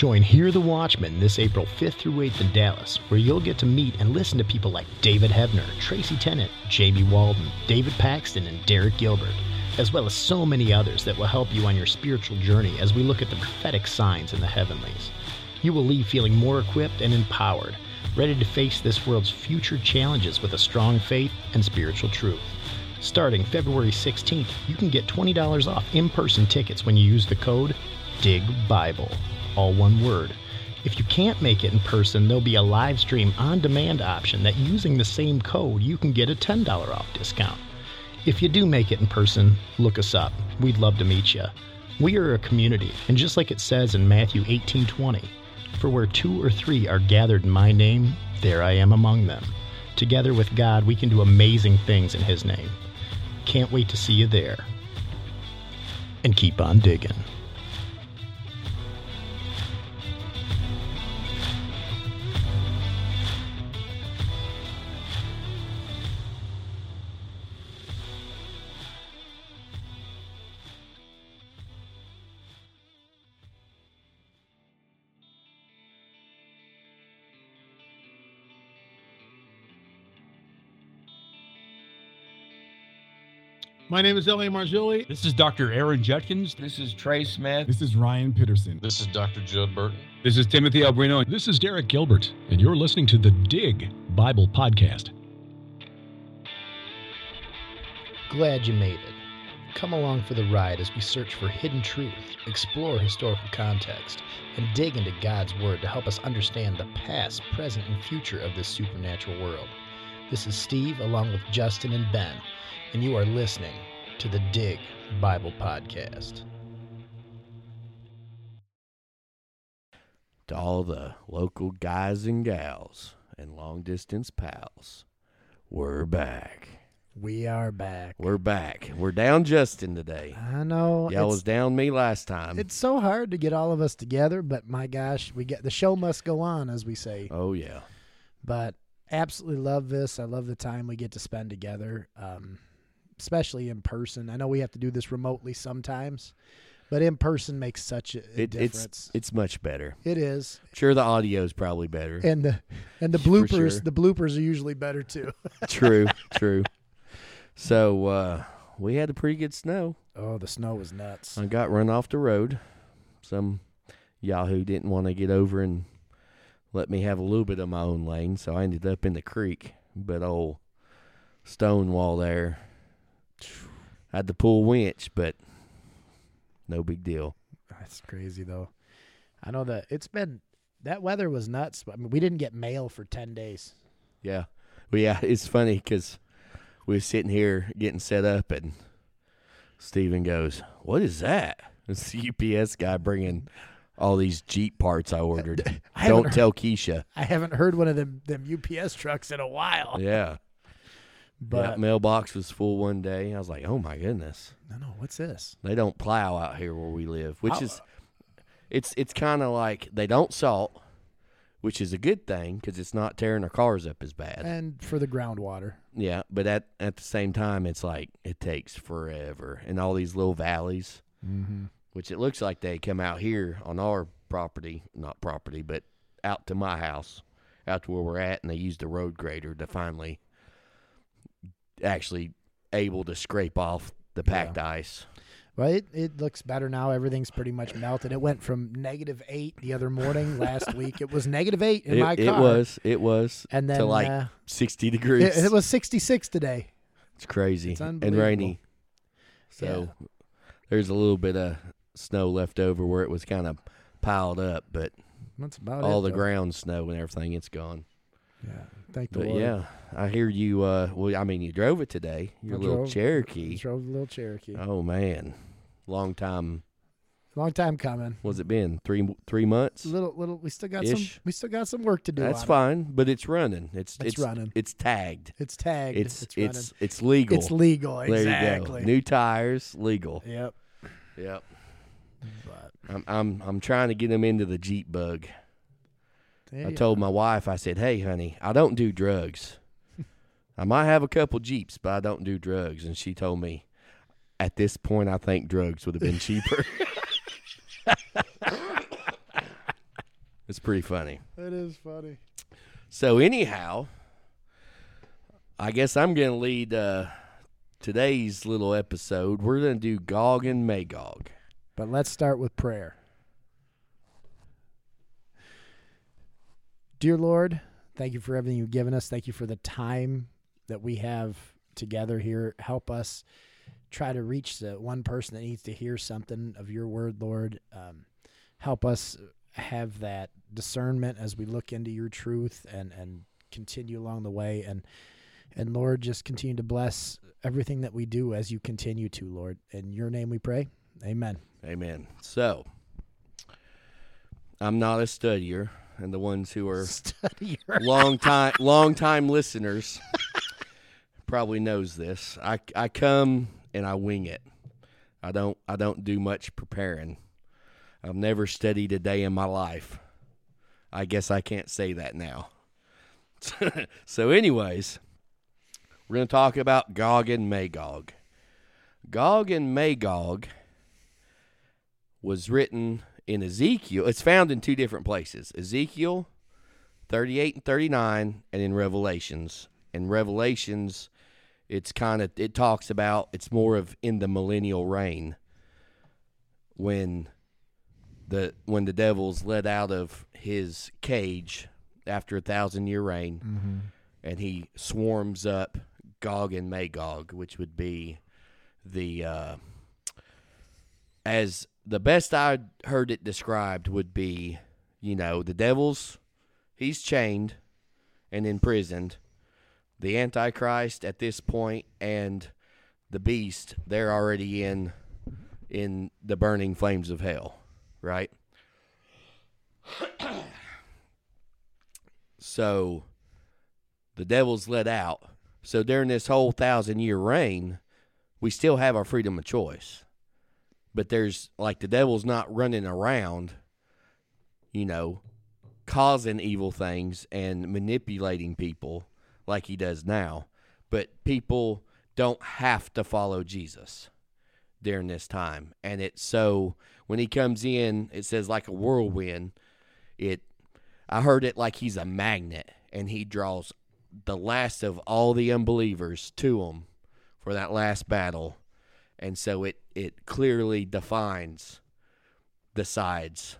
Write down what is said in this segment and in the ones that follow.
Join Hear the Watchman this April 5th through 8th in Dallas, where you'll get to meet and listen to people like David Hebner, Tracy Tennant, Jamie Walden, David Paxton, and Derek Gilbert, as well as so many others that will help you on your spiritual journey as we look at the prophetic signs in the heavenlies. You will leave feeling more equipped and empowered, ready to face this world's future challenges with a strong faith and spiritual truth. Starting February 16th, you can get $20 off in person tickets when you use the code DIGBIBLE all one word. If you can't make it in person, there'll be a live stream on demand option that using the same code you can get a $10 off discount. If you do make it in person, look us up. We'd love to meet you. We are a community, and just like it says in Matthew 18:20, for where two or three are gathered in my name, there I am among them. Together with God, we can do amazing things in his name. Can't wait to see you there. And keep on digging. My name is L.A. Marzulli. This is Dr. Aaron Judkins. This is Trey Smith. This is Ryan Peterson. This is Dr. Judd Burton. This is Timothy Alberino. This is Derek Gilbert, and you're listening to the Dig Bible Podcast. Glad you made it. Come along for the ride as we search for hidden truth, explore historical context, and dig into God's Word to help us understand the past, present, and future of this supernatural world. This is Steve, along with Justin and Ben, and you are listening to the Dig Bible Podcast. To all the local guys and gals and long distance pals, we're back. We are back. We're back. We're down Justin today. I know. Y'all was down me last time. It's so hard to get all of us together, but my gosh, we get the show must go on, as we say. oh yeah. But absolutely love this. I love the time we get to spend together, um, especially in person. I know we have to do this remotely sometimes, but in person makes such a, a It, it's difference. it's much better. it is, Sure, the audio is probably better. and the and the bloopers. sure. The bloopers are usually better too. true, true. So uh, we had a pretty good snow. oh, the snow was nuts. I got run off the road. Some Yahoo didn't want to get over and let me have a little bit of my own lane, so I ended up in the creek. But old Stonewall there had to pull winch, but no big deal. That's crazy though. I know that it's been that weather was nuts. But I mean, we didn't get mail for ten days. Yeah, well, yeah. It's funny because we were sitting here getting set up, and Steven goes, "What is that?" It's the UPS guy bringing all these Jeep parts I ordered. I Don't tell Keisha. I haven't heard one of them them UPS trucks in a while. Yeah. But yeah, mailbox was full one day. I was like, "Oh my goodness!" no, no, what's this? They don't plow out here where we live, which is, it's it's kind of like they don't salt, which is a good thing because it's not tearing our cars up as bad. And for the groundwater. yeah, but at at the same time, it's like it takes forever, and all these little valleys, Mm-hmm. which it looks like they come out here on our property, not property, but out to my house, out to where we're at, and they use the road grader to finally actually able to scrape off the packed ice. Well, it, it looks better now. Everything's pretty much melted. It went from negative eight the other morning last week. It was negative eight in it, my car. it was, it was, And then to like uh, sixty degrees. it, it was 66 today. it's crazy it's and rainy. So there's a little bit of snow left over where it was kind of piled up, but That's about all it. the though. ground snow and everything, it's gone. Yeah. Thank the But Lord. yeah, I hear you. Uh, well, I mean, you drove it today. Your I little drove- Cherokee. Drove the little Cherokee. Oh man, long time. Long time coming. What's it been? Three three months. Little little. We still got some. We still got some work to do. That's on it. fine, but it's running. It's It's it's running. It's tagged. It's tagged. It's it's it's running. it's, legal. It's legal. There Exactly. you go. New tires, legal. Yep. Yep. But I'm I'm I'm trying to get him into the Jeep bug. There I told are. my wife, I said, "Hey, honey, I don't do drugs. I might have a couple Jeeps, but I don't do drugs." And she told me, at this point, I think drugs would have been cheaper. It's pretty funny. It is funny. So anyhow, I guess I'm going to lead uh, today's little episode. We're going to do Gog and Magog. But let's start with prayer. Dear Lord, thank you for everything you've given us. Thank you for the time that we have together here. Help us try to reach the one person that needs to hear something of your word, Lord. Um, help us have that discernment as we look into your truth and, and continue along the way. And, and Lord, just continue to bless everything that we do as you continue to, Lord. In your name we pray. Amen. Amen. So, I'm not a studier, and the ones who are long time long time listeners probably knows this. I I come and I wing it. I don't I don't do much preparing. I've never studied a day in my life. I guess I can't say that now. so anyways, we're going to talk about Gog and Magog. Gog and Magog was written in Ezekiel. It's found in two different places. Ezekiel 38 and 39 and in Revelations. In Revelations it's kind of it talks about it's more of in the millennial reign when the when the devil's let out of his cage after a thousand year reign and he swarms up Gog and Magog, which would be the uh, as the best I heard it described would be, you know, the devil's he's chained and imprisoned. The Antichrist at this point and the beast, they're already in in the burning flames of hell, right? so the devil's let out. So during this whole thousand year reign, we still have our freedom of choice. But there's like the devil's not running around, you know, causing evil things and manipulating people like he does now. But people don't have to follow Jesus during this time. And it's so when he comes in, it says like a whirlwind. It I heard it like he's a magnet and he draws the last of all the unbelievers to him for that last battle. And so it it clearly defines the sides.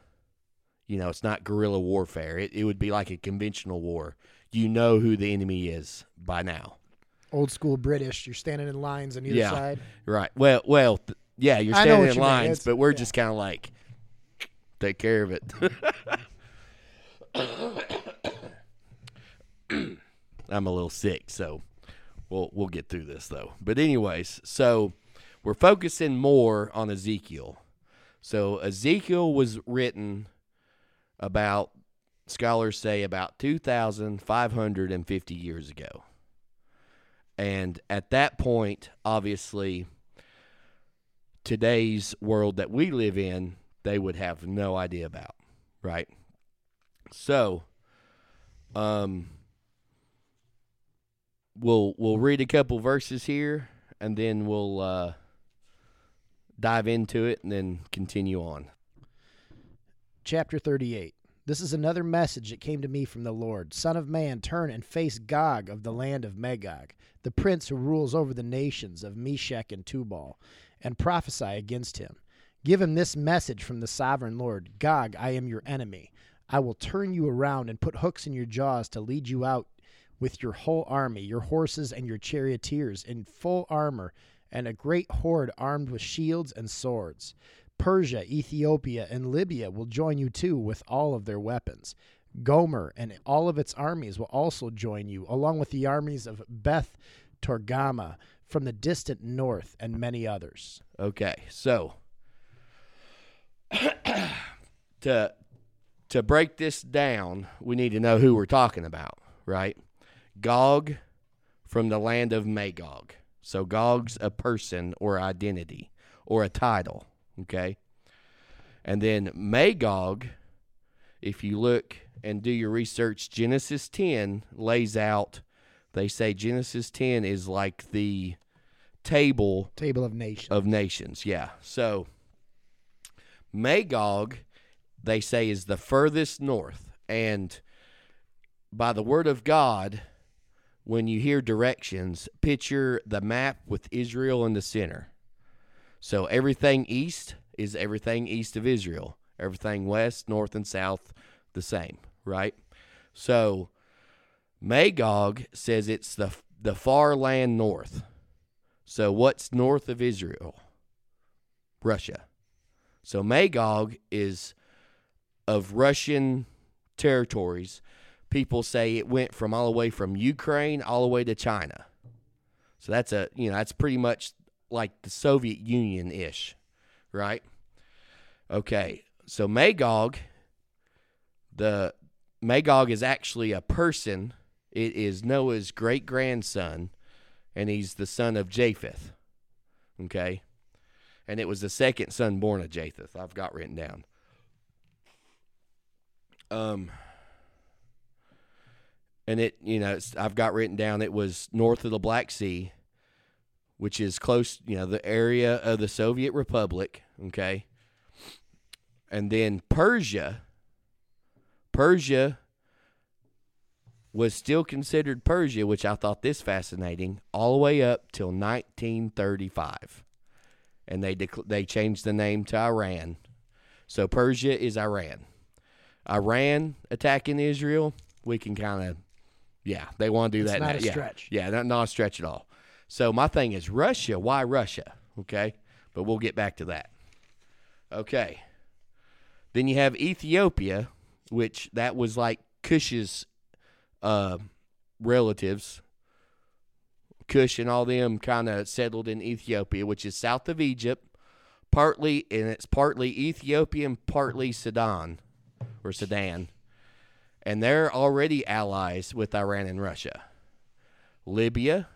You know, it's not guerrilla warfare. It it would be like a conventional war. You know who the enemy is by now. Old school British. You're standing in lines on either Yeah. side. Right. Well, well, th- yeah, you're standing in you lines, but we're yeah. just kind of like take care of it. I'm a little sick, so we'll we'll get through this though. But anyways, so we're focusing more on Ezekiel. So Ezekiel was written about scholars say about 2550 years ago. And at that point, obviously today's world that we live in, they would have no idea about, right? So, um, we'll we'll read a couple verses here, and then we'll uh, dive into it, and then continue on. Chapter 38. This is another message that came to me from the Lord. Son of man, turn and face Gog of the land of Magog, the prince who rules over the nations of Meshech and Tubal, and prophesy against him. Give him this message from the sovereign Lord Gog, I am your enemy. I will turn you around and put hooks in your jaws to lead you out with your whole army, your horses and your charioteers in full armor, and a great horde armed with shields and swords. Persia, Ethiopia, and Libya will join you too with all of their weapons. Gomer and all of its armies will also join you, along with the armies of Beth Togarmah from the distant north and many others. Okay, so to to break this down, we need to know who we're talking about, right? Gog from the land of Magog. So Gog's a person or identity or a title, okay? And then Magog, if you look and do your research, Genesis 10 lays out they say Genesis 10 is like the table Table of Nations. of nations. Yeah. So Magog they say is the furthest north. And by the word of God, when you hear directions, picture the map with Israel in the center. So everything east is everything east of Israel. Everything west, north, and south, the same, right? So Magog says it's the the far land north. So what's north of Israel? Russia. So Magog is of Russian territories. People say it went from all the way from Ukraine all the way to China. So that's a you know that's pretty much like the Soviet Union ish, right? Okay, so Magog, the Magog is actually a person. It is Noah's great grandson, and he's the son of Japheth. Okay, and it was the second son born of Japheth. I've got written down. Um, and it you know I've got written down it was north of the Black Sea, which is close you know the area of the Soviet Republic. Okay, and then Persia. Persia was still considered Persia, which I thought this fascinating, all the way up till 1935, and they dec- they changed the name to Iran. So Persia is Iran. Iran attacking Israel, we can kind of, yeah, they want to do It's that. not now. a yeah. stretch. Yeah, not, not a stretch at all. So my thing is Russia. Why Russia? Okay, but we'll get back to that. Okay. Then you have Ethiopia, which that was like Cush's uh, relatives. Cush and all them kind of settled in Ethiopia, which is south of Egypt, partly and it's partly Ethiopian, partly Sudan or Sudan. And they're already allies with Iran and Russia. Libya,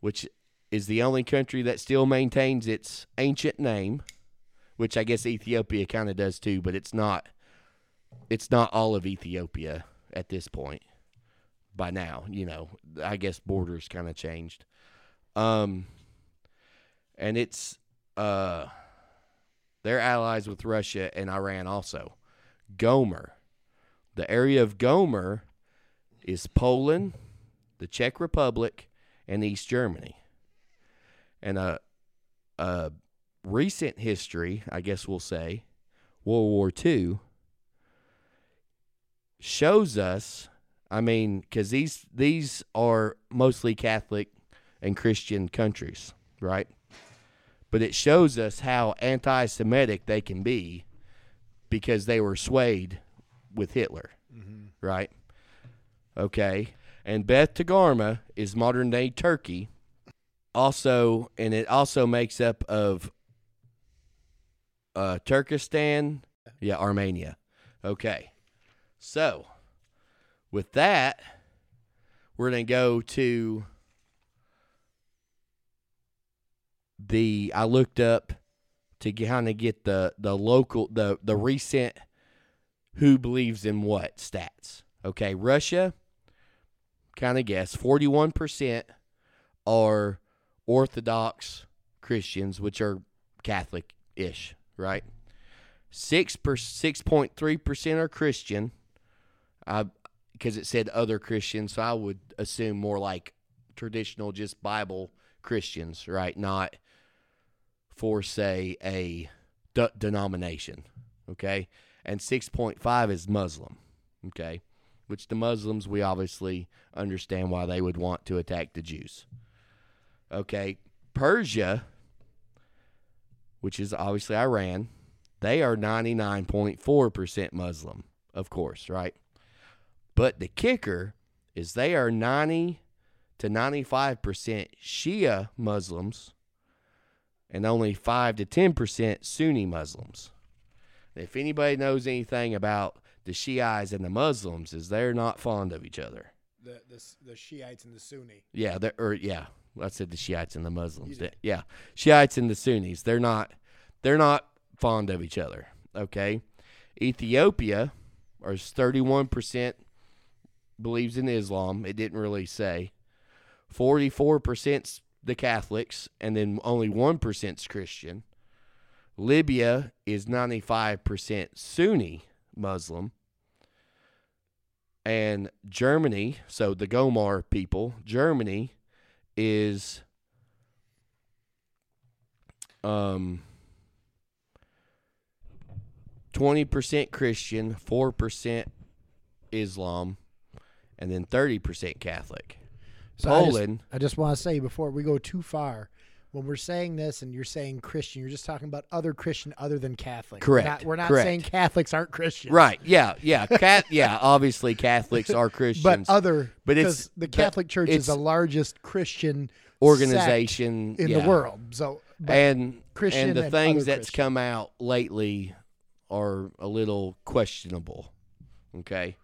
which is the only country that still maintains its ancient name, which I guess Ethiopia kind of does too, but it's not it's not all of Ethiopia at this point. By now, you know, I guess borders kind of changed. Um and it's uh they're allies with Russia and Iran also. Gomer. The area of Gomer is Poland, the Czech Republic, and East Germany. And a, a recent history, I guess we'll say, World War II, shows us. I mean, because these these are mostly Catholic and Christian countries, right? But it shows us how anti-Semitic they can be because they were swayed with Hitler, right? Okay. And Beth Togarmah is modern day Turkey. Also, and it also makes up of uh, Turkestan, yeah, Armenia. Okay. So, with that, we're going to go to the I looked up to kind of get the the local the the recent who believes in what stats. Okay, Russia kind of guess 41% are Orthodox Christians, which are Catholic ish, right? Six per six point three percent are Christian, because it said other Christians, so I would assume more like traditional, just Bible Christians, right? Not for say a de- denomination, okay? And six point five is Muslim, okay? Which the Muslims we obviously understand why they would want to attack the Jews. Okay, Persia, which is obviously Iran, they are 99.4% Muslim, of course, right? But the kicker is they are 90 to 95% Shia Muslims and only 5 to 10% Sunni Muslims. If anybody knows anything about the Shiites and the Muslims is they're not fond of each other. The, the the Shiites and the Sunni. Yeah, or er, yeah, I said the Shiites and the Muslims. Yeah, Shiites and the Sunnis. They're not they're not fond of each other. Okay, Ethiopia is thirty one percent believes in Islam. It didn't really say. Forty four percent the Catholics, and then only one percent's Christian. Libya is 95% Sunni Muslim. And Germany, so the Gomer people, Germany is um 20% Christian, 4% Islam, and then 30% Catholic. So I just- Poland, I just want to say before we go too far, when we're saying this and you're saying Christian, you're just talking about other Christian other than Catholic. Correct, We're not, we're not correct. saying Catholics aren't Christian. right? Yeah, yeah, cat, yeah. Obviously, Catholics are Christians, But other, But it's- the Catholic Church is the largest Christian organization in yeah. the world. So, and Christian and the and things that's Christian. come out lately are a little questionable. Okay,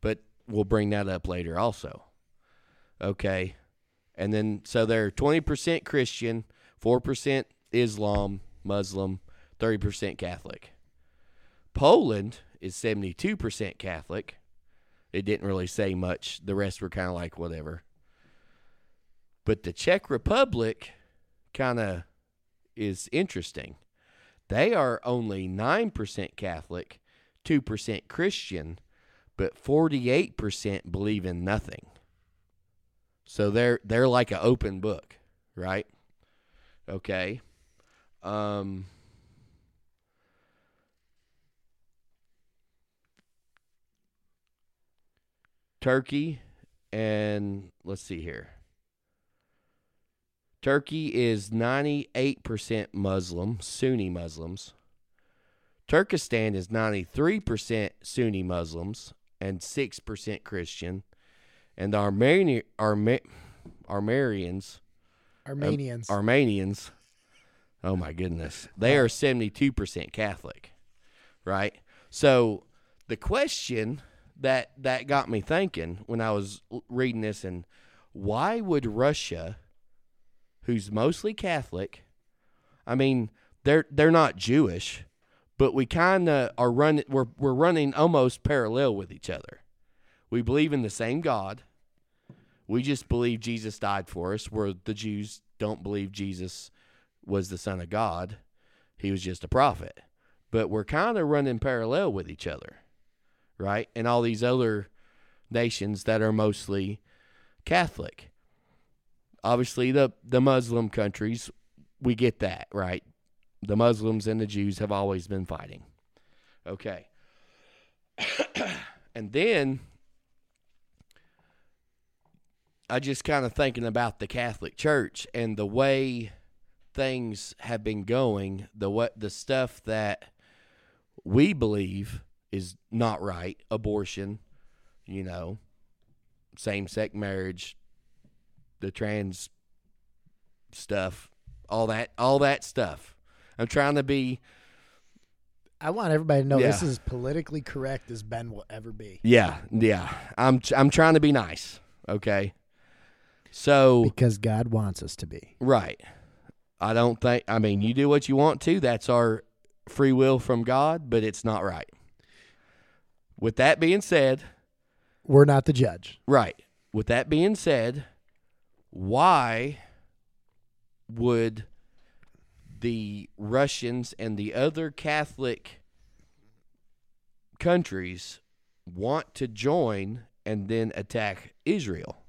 but we'll bring that up later also. Okay, and then so they're twenty percent Christian, four percent Islam, Muslim, thirty percent Catholic. Poland is seventy two percent Catholic. It didn't really say much. The rest were kind of like whatever. But the Czech Republic kind of is interesting. They are only 9% Catholic, 2% Christian, but 48% believe in nothing. So they're they're like an open book, right? Okay. Um Turkey and let's see here. Turkey is 98% Muslim, Sunni Muslims. Turkestan is 93% Sunni Muslims and 6% Christian. And the Armeni- Arme- Armenians, um, Armenians. Armenians, oh my goodness, they are 72% Catholic, right? So the question that that got me thinking when I was reading this and why would Russia who's mostly Catholic. I mean, they're they're not Jewish, but we kind of are running. We're we're running almost parallel with each other. We believe in the same God. We just believe Jesus died for us. Where the Jews don't believe Jesus was the Son of God. He was just a prophet. But we're kind of running parallel with each other, right? And all these other nations that are mostly Catholic obviously the the Muslim countries we get that right the Muslims and the Jews have always been fighting okay and then I just kind of thinking about the Catholic Church and the way things have been going the what the stuff that we believe is not right abortion you know same sex marriage the trans stuff, all that, all that stuff. I'm trying to be, I want everybody to know this Yeah. is politically correct as Ben will ever be. yeah, yeah. I'm, I'm trying to be nice. Okay. So Because God wants us to be. right, I don't think. I mean, you do what you want to. That's our free will from God, but it's not right. With that being said, We're not the judge. Right. With that being said, why would the Russians and the other Catholic countries want to join and then attack Israel?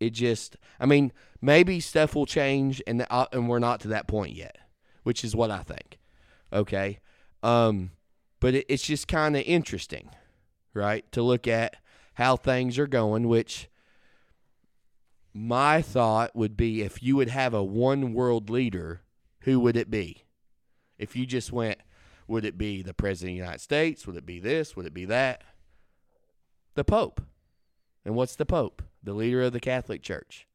It just, I mean, maybe stuff will change, and uh, and we're not to that point yet, which is what I think. Okay, um, but it, it's just kind of interesting, right, to look at how things are going. Which my thought would be, if you would have a one world leader, who would it be? If you just went, would it be the president of the United States? Would it be this? Would it be that? The Pope. And what's the Pope? The leader of the Catholic Church,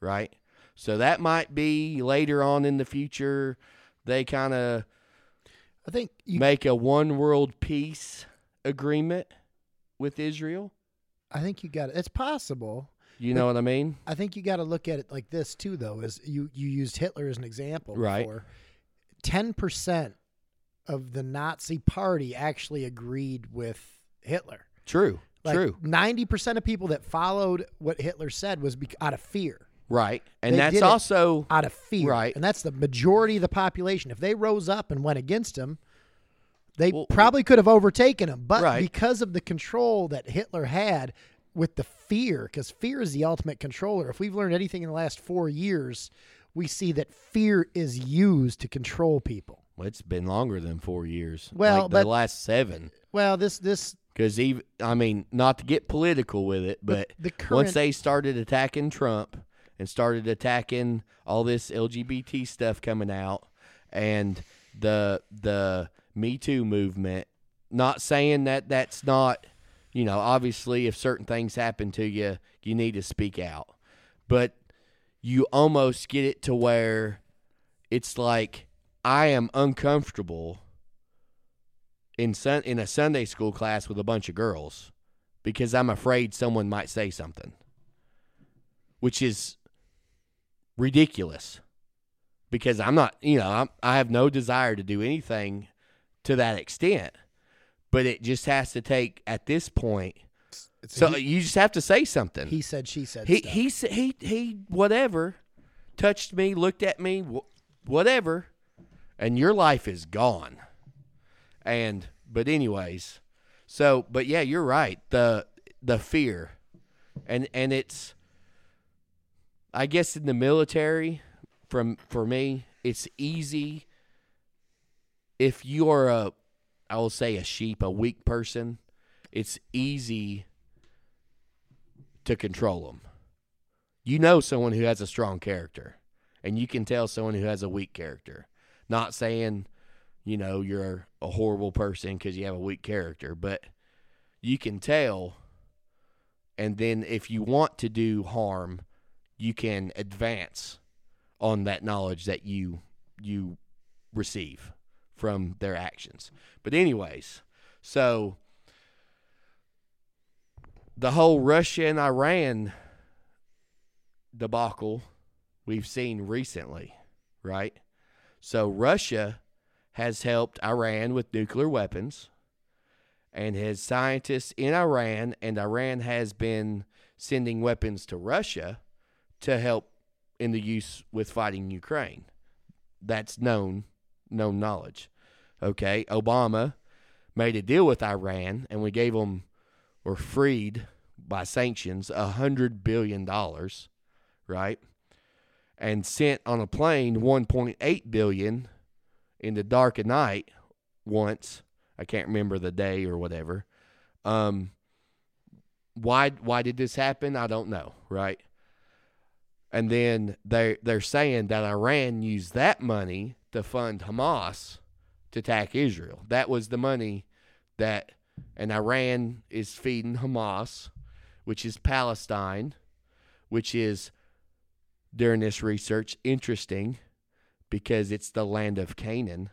right? So that might be later on in the future. They kind of I think you make a one world peace agreement with Israel. I think you got it. It's possible. You know what I mean? I think you got to look at it like this too, though. Is you you used Hitler as an example Right. before. Ten percent of the Nazi Party actually agreed with Hitler. True. Like True. Ninety percent of people that followed what Hitler said was bec- out of fear. Right. And They that's also out of fear. Right. And that's the majority of the population. If they rose up and went against him, they Well- probably could have overtaken him. But Right. because of the control that Hitler had with the fear, because fear is the ultimate controller. If we've learned anything in the last four years, we see that fear is used to control people. well, it's been longer than four years. Well, like but- the last seven. Well, this this Because even I mean, not to get political with it, but the once current they started attacking Trump and started attacking all this LGBT stuff coming out and the the Me Too movement, not saying that that's not, you know, obviously if certain things happen to you, you need to speak out. But you almost get it to where it's like I am uncomfortable in sun in a Sunday school class with a bunch of girls because I'm afraid someone might say something, which is ridiculous. Because I'm not, you know, I'm, I have no desire to do anything to that extent, but it just has to take at this point. it's So he, you just have to say something. he said she said he stuff. he he he whatever touched me, looked at me, wh- whatever, and your life is gone. And but anyways, so but yeah, you're right. The the fear, and and it's, I guess in the military, from for me, it's easy. If you're a, I will say a sheep, a weak person, it's easy to control them. You know someone who has a strong character, and you can tell someone who has a weak character. Not saying, you know, you're a horrible person because you have a weak character, but you can tell. And then if you want to do harm, you can advance on that knowledge that you you receive from their actions. But anyways, so the whole Russia and Iran debacle we've seen recently, right? So Russia has helped Iran with nuclear weapons and has scientists in Iran and Iran has been sending weapons to Russia to help in the use with fighting Ukraine. That's known known knowledge. Okay, Obama made a deal with Iran and we gave them or freed by sanctions a hundred billion dollars, right? And sent on a plane 1.8 billion in the dark of night once. I can't remember the day or whatever. Um, why why did this happen? I don't know, right? And then they they're saying that Iran used that money to fund Hamas to attack Israel. That was the money that and Iran is feeding Hamas, which is Palestine, which is during this research interesting because it's the land of Canaan,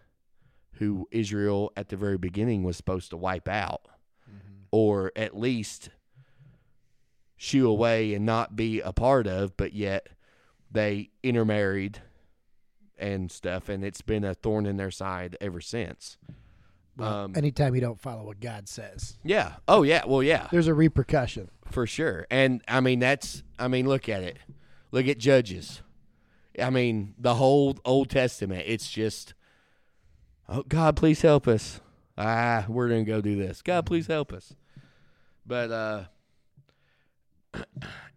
who Israel at the very beginning was supposed to wipe out, or at least shoo away and not be a part of, but yet they intermarried and stuff, and it's been a thorn in their side ever since. Um, Anytime you don't follow what God says, yeah. Oh, yeah. Well, yeah, there's a repercussion. for sure. And I mean, that's. I mean, look at it. Look at Judges. I mean, the whole Old Testament. It's just, oh God, please help us. Ah, we're gonna go do this. God, please help us. But uh,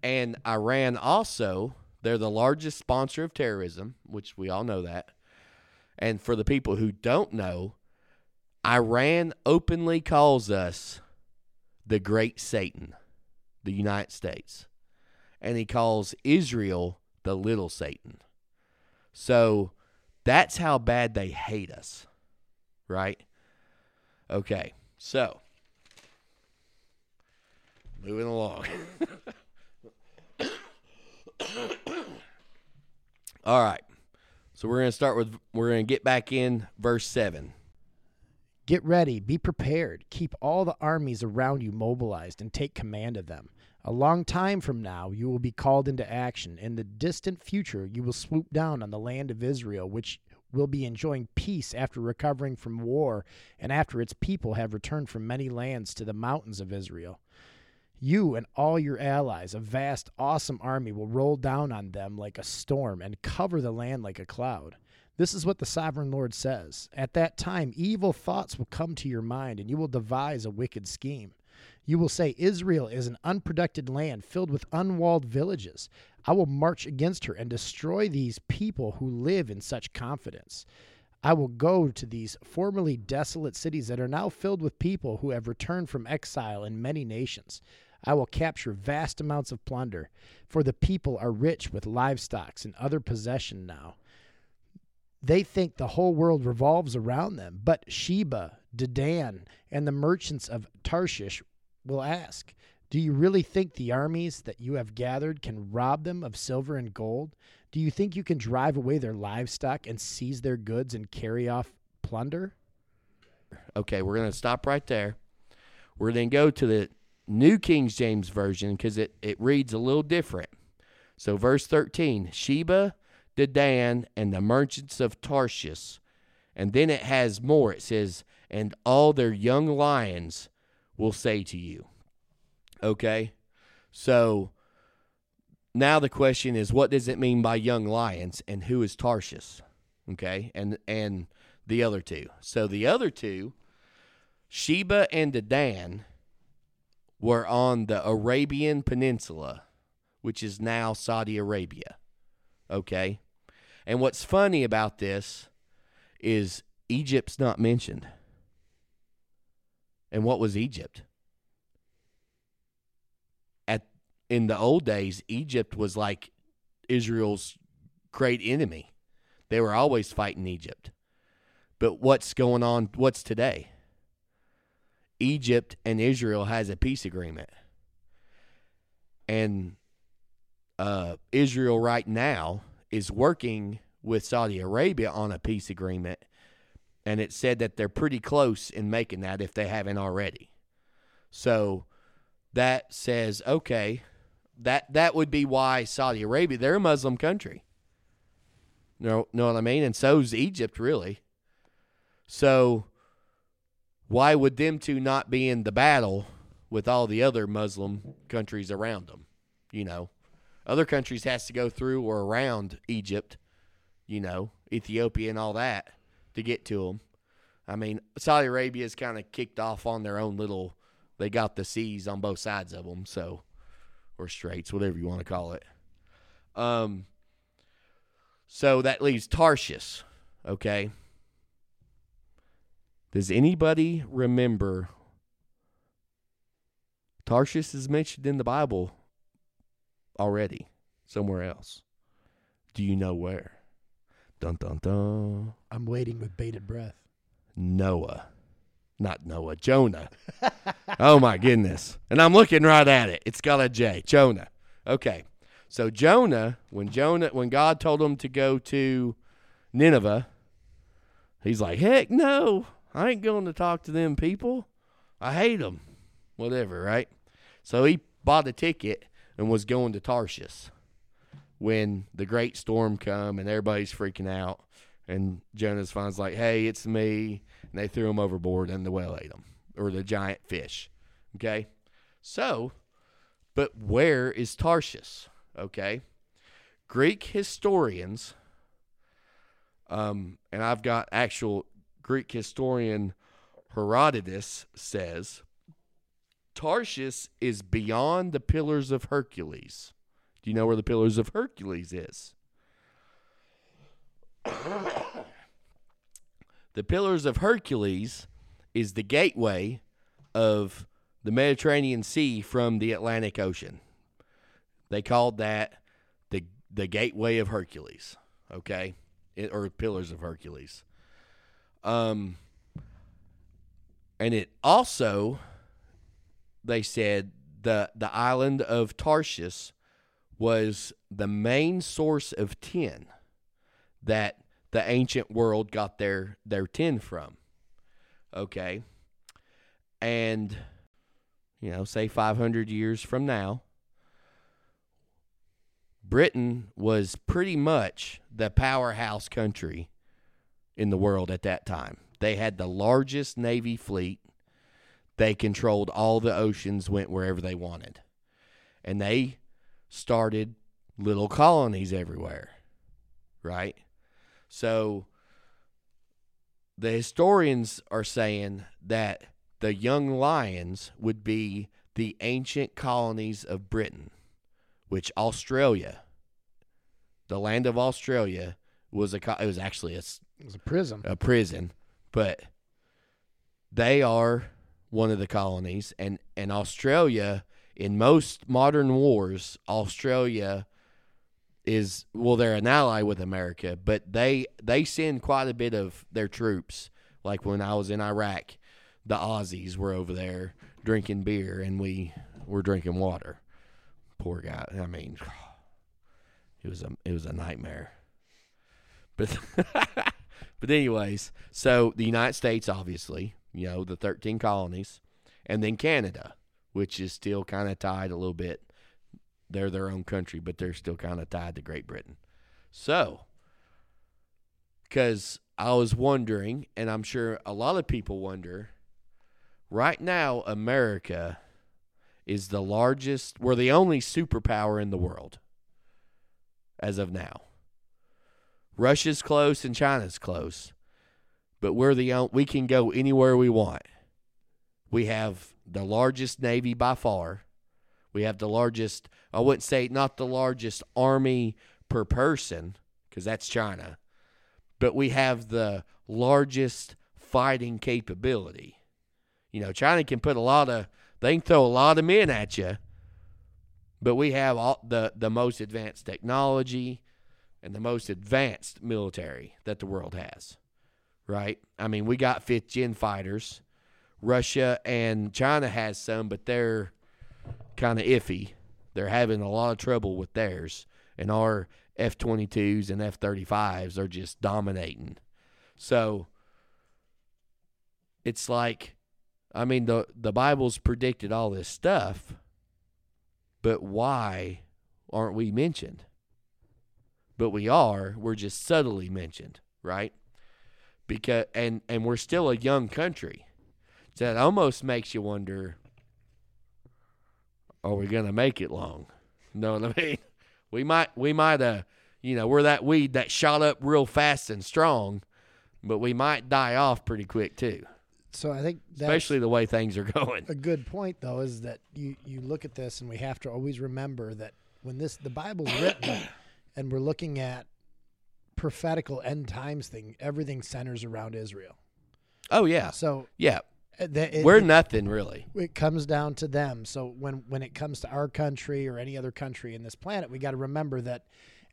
and Iran also, they're the largest sponsor of terrorism, which we all know that. And for the people who don't know, Iran openly calls us the great Satan, the United States. And he calls Israel the little Satan. So that's how bad they hate us, right? Okay, so moving along. All right. So we're going to start with, we're going to get back in verse 7. Get ready, be prepared, keep all the armies around you mobilized, and take command of them. A long time from now, you will be called into action. In the distant future, you will swoop down on the land of Israel, which will be enjoying peace after recovering from war and after its people have returned from many lands to the mountains of Israel. You and all your allies, a vast, awesome army, will roll down on them like a storm and cover the land like a cloud. This is what the sovereign Lord says. At that time, evil thoughts will come to your mind, and you will devise a wicked scheme. You will say, Israel is an unprotected land filled with unwalled villages. I will march against her and destroy these people who live in such confidence. I will go to these formerly desolate cities that are now filled with people who have returned from exile in many nations. I will capture vast amounts of plunder, for the people are rich with livestock and other possession now. They think the whole world revolves around them, but Sheba, Dedan, and the merchants of Tarshish will ask, Do you really think the armies that you have gathered can rob them of silver and gold? Do you think you can drive away their livestock and seize their goods and carry off plunder? Okay, we're going to stop right there. We're going to go to the New King James Version because it, it reads a little different. So, verse 13 Sheba, Dedan, and the merchants of Tarshish. And then it has more. It says, And all their young lions will say to you. Okay? So, now the question is what does it mean by young lions and who is Tarshish? Okay? And and the other two. So the other two, Sheba and Dedan, were on the Arabian Peninsula, which is now Saudi Arabia. Okay? And what's funny about this is Egypt's not mentioned. And what was Egypt? At in the old days, Egypt was like Israel's great enemy. They were always fighting Egypt. But what's going on? What's today? Egypt and Israel has a peace agreement. And uh, Israel right now is working with Saudi Arabia on a peace agreement. And it said that they're pretty close in making that if they haven't already. So that says, okay, that, that would be why Saudi Arabia, they're a Muslim country. Know, know what I mean? And so's Egypt, really. So why would them two not be in the battle with all the other Muslim countries around them? You know, other countries has to go through or around Egypt, you know, Ethiopia and all that to get to them. I mean, Saudi Arabia is kind of kicked off on their own little. They got the seas on both sides of them, so or straits, whatever you want to call it. Um. So that leaves Tarshish, okay. Does anybody remember Tarshish is mentioned in the Bible already somewhere else? Do you know where? Dun dun dun. I'm waiting with bated breath. Noah. Not Noah, Jonah. oh my goodness. And I'm looking right at it. It's got a J. Jonah. Okay. So Jonah, when Jonah when God told him to go to Nineveh, he's like, "Heck no. I ain't going to talk to them people. I hate them." Whatever, right? So he bought a ticket and was going to Tarshish when the great storm come and everybody's freaking out and Jonah's finds like, "Hey, it's me." And they threw him overboard and the whale ate him or the giant fish. Okay? So, but where is Tarshish? Okay? Greek historians um and I've got actual Greek historian Herodotus says Tarshish is beyond the Pillars of Hercules. Do you know where the Pillars of Hercules is? the Pillars of Hercules is the gateway of the Mediterranean Sea from the Atlantic Ocean. They called that the the gateway of Hercules, okay? It, or Pillars of Hercules. Um and it also they said the the island of Tarshish was the main source of tin that the ancient world got their their tin from. Okay. And you know, say 500 years from now, Britain was pretty much the powerhouse country in the world at that time. They had the largest navy fleet. they controlled all the oceans, went wherever they wanted. And they started little colonies everywhere, right? So the historians are saying that the young lions would be the ancient colonies of Britain, which Australia, the land of Australia, was a co- it was actually a, It was a prison. a prison, but they are one of the colonies, and and Australia in most modern wars, Australia is well, they're an ally with America, but they they send quite a bit of their troops. Like when I was in Iraq, the Aussies were over there drinking beer, and we were drinking water. Poor guy. I mean, it was a it was a nightmare. But but anyways, so the United States, obviously, you know, the thirteen colonies, and then Canada, which is still kind of tied a little bit. They're their own country, but they're still kind of tied to Great Britain. So, because I was wondering, and I'm sure a lot of people wonder, right now, America is the largest, we're the only superpower in the world as of now. Russia's close and China's close, but we're the only, we can go anywhere we want. We have the largest navy by far. We have the largest, I wouldn't say not the largest army per person because that's China, but we have the largest fighting capability. You know, China can put a lot of, they can throw a lot of men at you, but we have all the, the most advanced technology and the most advanced military that the world has, right? I mean, we got fifth gen fighters. Russia and China has some, but they're kind of iffy. They're having a lot of trouble with theirs, and our F 22s and F 35s are just dominating. So it's like, I mean, the, the Bible's predicted all this stuff, but why aren't we mentioned? But we are, we're just subtly mentioned, right? Because and and we're still a young country. So that almost makes you wonder are we going to make it long? Know what I mean? We might we might uh you know, we're that weed that shot up real fast and strong, but we might die off pretty quick too. So I think that's Especially the way things are going. a good point though is that you you look at this and we have to always remember that when this the Bible's written and we're looking at prophetical end times thing, everything centers around Israel. Oh yeah. So Yeah. Uh, that- it, We're it, nothing really. it comes down to them. So when when it comes to our country or any other country in this planet, we got to remember that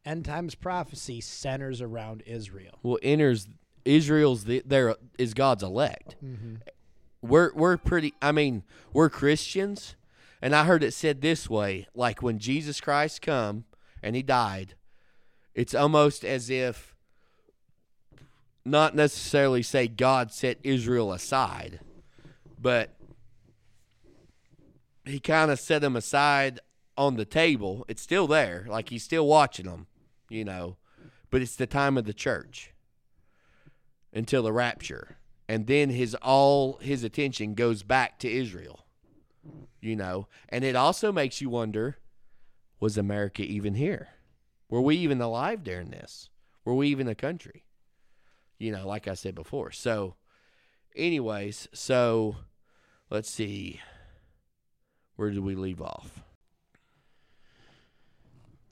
end times prophecy centers around Israel. Well, enters Israel's the, there is God's elect. Mm-hmm. We're we're pretty. I mean, we're Christians, and I heard it said this way: like when Jesus Christ come and he died, it's almost as if not necessarily say God set Israel aside, but he kind of set them aside on the table. It's still there, like he's still watching them, you know. But it's the time of the church until the rapture, and then his all his attention goes back to Israel, you know. And it also makes you wonder: Was America even here? Were we even alive during this? Were we even a country? You know, like I said before. So, anyways, so let's see. Where did we leave off?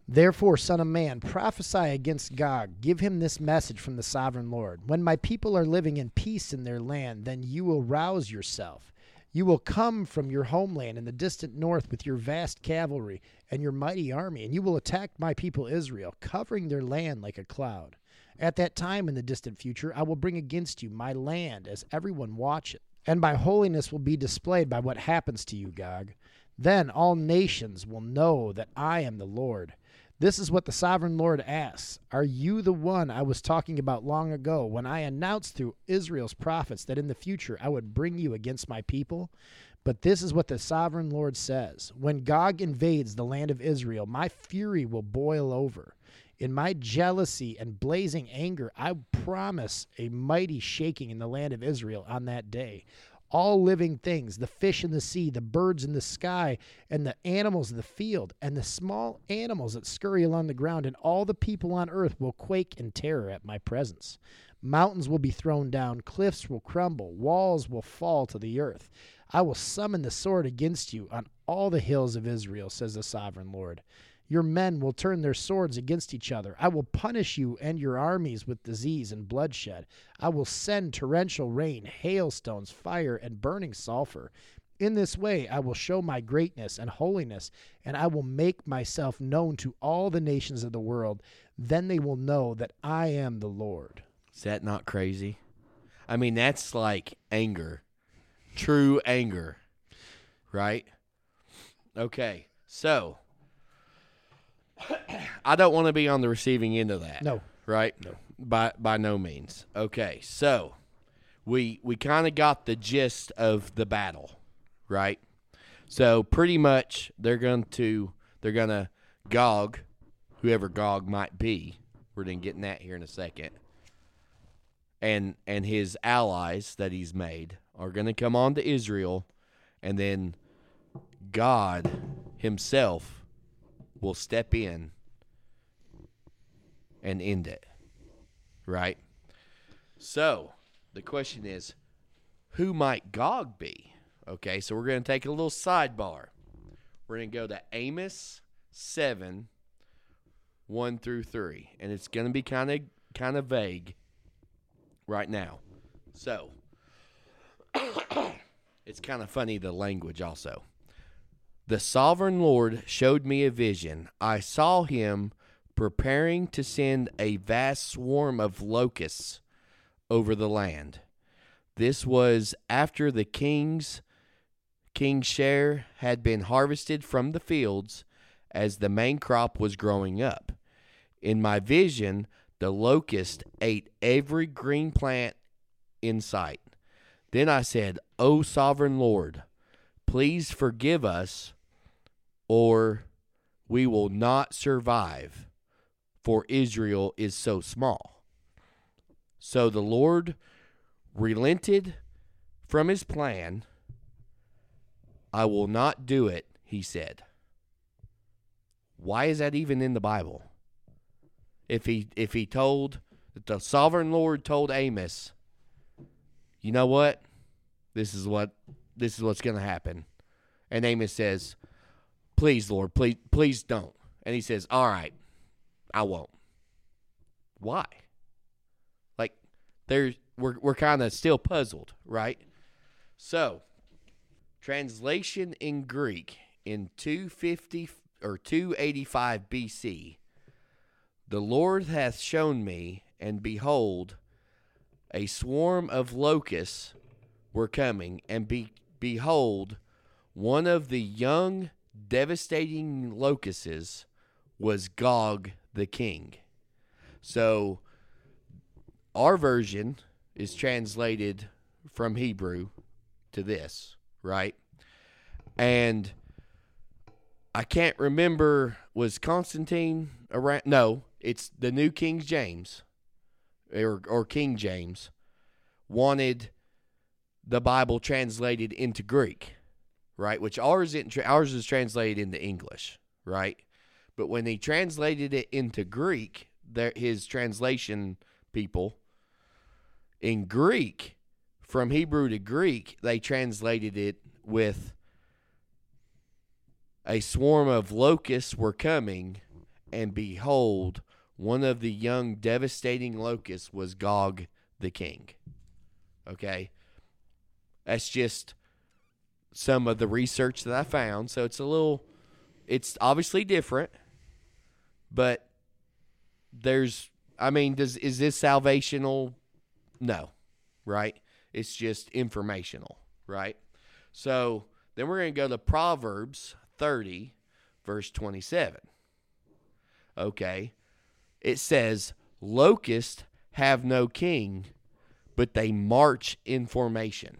Therefore, Son of Man, prophesy against Gog. Give him this message from the sovereign Lord. When my people are living in peace in their land, then you will rouse yourself. You will come from your homeland in the distant north with your vast cavalry and your mighty army, and you will attack my people Israel, covering their land like a cloud. At that time in the distant future, I will bring against you my land as everyone watch it, and my holiness will be displayed by what happens to you, Gog. Then all nations will know that I am the Lord. This is what the sovereign Lord asks Are you the one I was talking about long ago when I announced through Israel's prophets that in the future I would bring you against my people? But this is what the sovereign Lord says When Gog invades the land of Israel, my fury will boil over. In my jealousy and blazing anger, I promise a mighty shaking in the land of Israel on that day. all living things, the fish in the sea, the birds in the sky, and the animals of the field, and the small animals that scurry along the ground, and all the people on earth will quake in terror at my presence. Mountains will be thrown down, cliffs will crumble, walls will fall to the earth. I will summon the sword against you on all the hills of Israel, says the sovereign Lord. Your men will turn their swords against each other. I will punish you and your armies with disease and bloodshed. I will send torrential rain, hailstones, fire, and burning sulfur. In this way I will show my greatness and holiness, and I will make myself known to all the nations of the world. Then they will know that I am the Lord. Is that not crazy? I mean, that's like anger, true anger, right? Okay, so I don't want to be on the receiving end of that. No. right? No. By by no means. Okay, so we we kind of got the gist of the battle, right? So pretty much they're going to they're going to Gog, whoever Gog might be. We're then getting that here in a second. And and his allies that he's made are going to come on to Israel and then God himself will step in and end it. Right? So, the question is who might Gog be? Okay, so we're going to take a little sidebar. We're going to go to Amos 7 1 through 3, and it's going to be kind of kind of vague right now. So, it's kind of funny the language also. The sovereign Lord showed me a vision. I saw him preparing to send a vast swarm of locusts over the land. This was after the king's king's share had been harvested from the fields as the main crop was growing up. In my vision, the locust ate every green plant in sight. Then I said, O sovereign Lord, please forgive us, or we will not survive, for Israel is so small. So the Lord relented from his plan. I will not do it, he said. Why is that even in the Bible? If he if he told that the sovereign Lord told Amos, you know what? This is what this is what's going to happen. And Amos says, "Please, Lord, please please don't." And he says, "All right. I won't." Why? Like there's we're we're kind of still puzzled, right? So, translation in Greek in 250 or 285 BC. The Lord hath shown me, and behold, a swarm of locusts were coming, and be, behold, one of the young, devastating locusts was Gog the king. So, our version is translated from Hebrew to this, right? And I can't remember was Constantine around no, it's the new King James or or King James wanted the Bible translated into Greek, right? Which ours isn't, ours is translated into English, right? But when he translated it into Greek, there his translation people in Greek from Hebrew to Greek, they translated it with a swarm of locusts were coming, and behold, one of the young devastating locusts was Gog the king. Okay? That's just some of the research that I found. So it's a little, it's obviously different, but there's, I mean, does is this salvational? No, right? It's just informational, right? So then we're going to go to Proverbs 30, verse 27. Okay. It says, Locusts have no king, but they march in formation.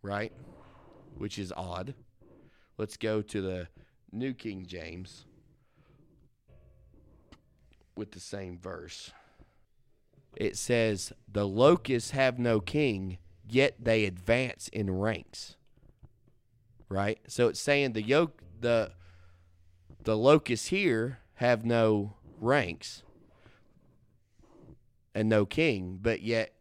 Right? Which is odd. Let's go to the New King James with the same verse. It says, The locusts have no king, yet they advance in ranks. Right? So it's saying the yoke the the locusts here have no ranks and no king, but yet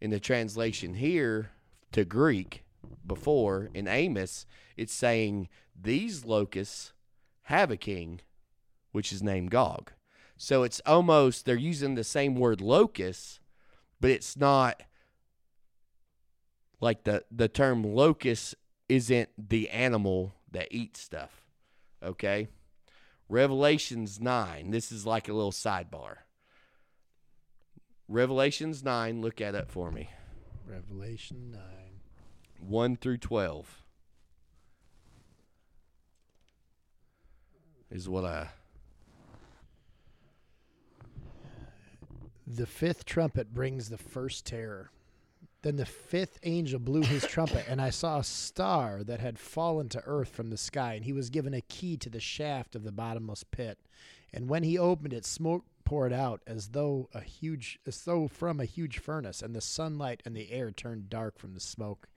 in the translation here to Greek before in Amos, it's saying these locusts have a king, which is named Gog. So it's almost they're using the same word locust, but it's not like the the term locust isn't the animal that eats stuff. Okay? Revelations 9. This is like a little sidebar. Revelations 9, look at it for me. Revelation 9. 1 through 12 is what I The fifth trumpet brings the first terror. Then the fifth angel blew his trumpet, and I saw a star that had fallen to earth from the sky, and he was given a key to the shaft of the bottomless pit. And when he opened it, smoke poured out as though a huge as though from a huge furnace, and the sunlight and the air turned dark from the smoke.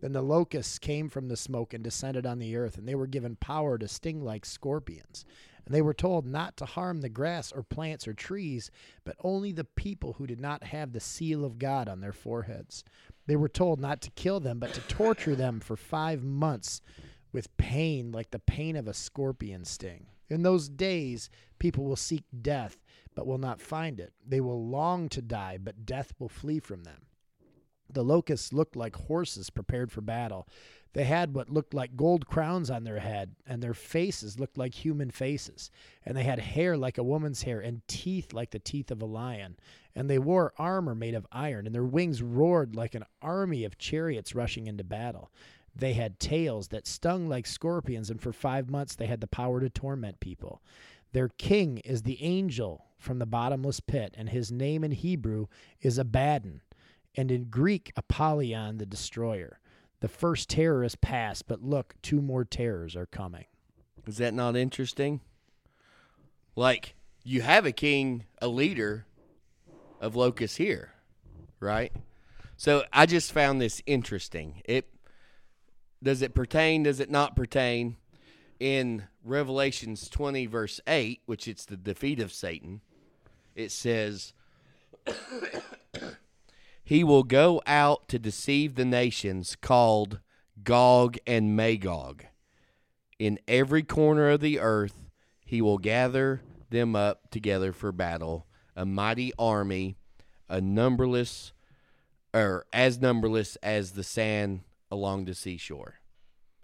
Then the locusts came from the smoke and descended on the earth, and they were given power to sting like scorpions. And they were told not to harm the grass or plants or trees, but only the people who did not have the seal of God on their foreheads. They were told not to kill them, but to torture them for five months with pain like the pain of a scorpion sting. In those days, people will seek death, but will not find it. They will long to die, but death will flee from them. The locusts looked like horses prepared for battle. They had what looked like gold crowns on their head, and their faces looked like human faces. And they had hair like a woman's hair, and teeth like the teeth of a lion. And they wore armor made of iron, and their wings roared like an army of chariots rushing into battle. They had tails that stung like scorpions, and for five months they had the power to torment people. Their king is the angel from the bottomless pit, and his name in Hebrew is Abaddon, and in Greek, Apollyon the destroyer. The first terror is past, but look, two more terrors are coming. Is that not interesting? Like you have a king, a leader of locusts here, right? So I just found this interesting. It does it pertain? Does it not pertain? In Revelations twenty verse eight, which it's the defeat of Satan, it says. He will go out to deceive the nations called Gog and Magog. In every corner of the earth, he will gather them up together for battle, a mighty army, a numberless, or as numberless as the sand along the seashore.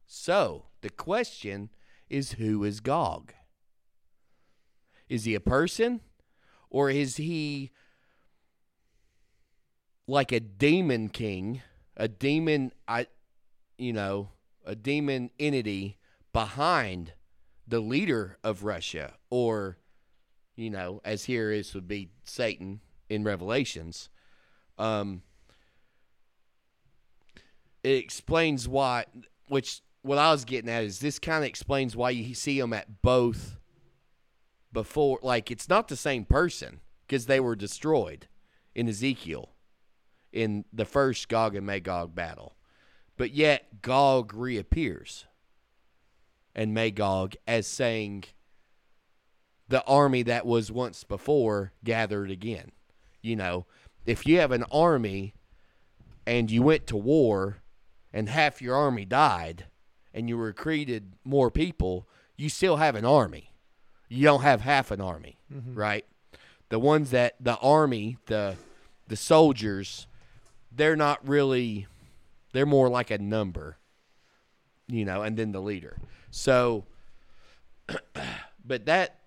So the question is who is Gog? Is he a person? Or is he like a demon king, a demon I you know, a demon entity behind the leader of Russia or you know, as here is would be Satan in Revelations. Um it explains why which what I was getting at is this kind of explains why you see them at both before like it's not the same person because they were destroyed in Ezekiel in the first Gog and Magog battle. But yet Gog reappears and Magog as saying the army that was once before gathered again. You know, if you have an army and you went to war and half your army died and you recruited more people, you still have an army. You don't have half an army, mm-hmm. right? The ones that the army, the the soldiers they're not really they're more like a number you know and then the leader. So but that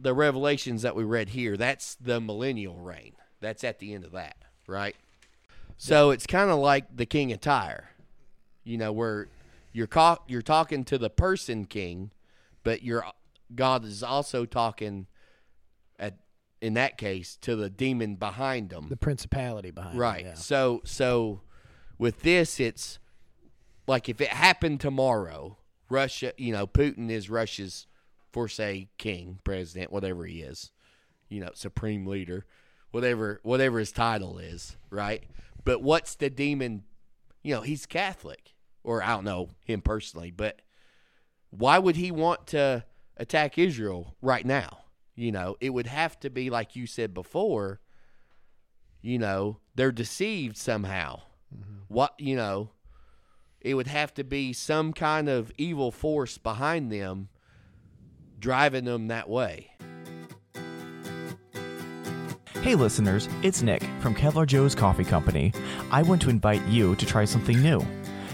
the revelations that we read here that's the millennial reign. That's at the end of that right? So it's kind of like the king of tyre you know where you're ca- you're talking to the person king but your god is also talking in that case to the demon behind them The principality behind Right. yeah. So so with this it's like if it happened tomorrow, Russia, you know, Putin is Russia's for say king, president, whatever he is. You know, supreme leader, whatever whatever his title is, right? But what's the demon? You know, he's Catholic, or I don't know him personally, but why would he want to attack Israel right now? You know, it would have to be like you said before. You know, they're deceived somehow. Mm-hmm. What you know, it would have to be some kind of evil force behind them driving them that way. Hey listeners, it's Nick from Kevlar Joe's Coffee Company. I want to invite you to try something new.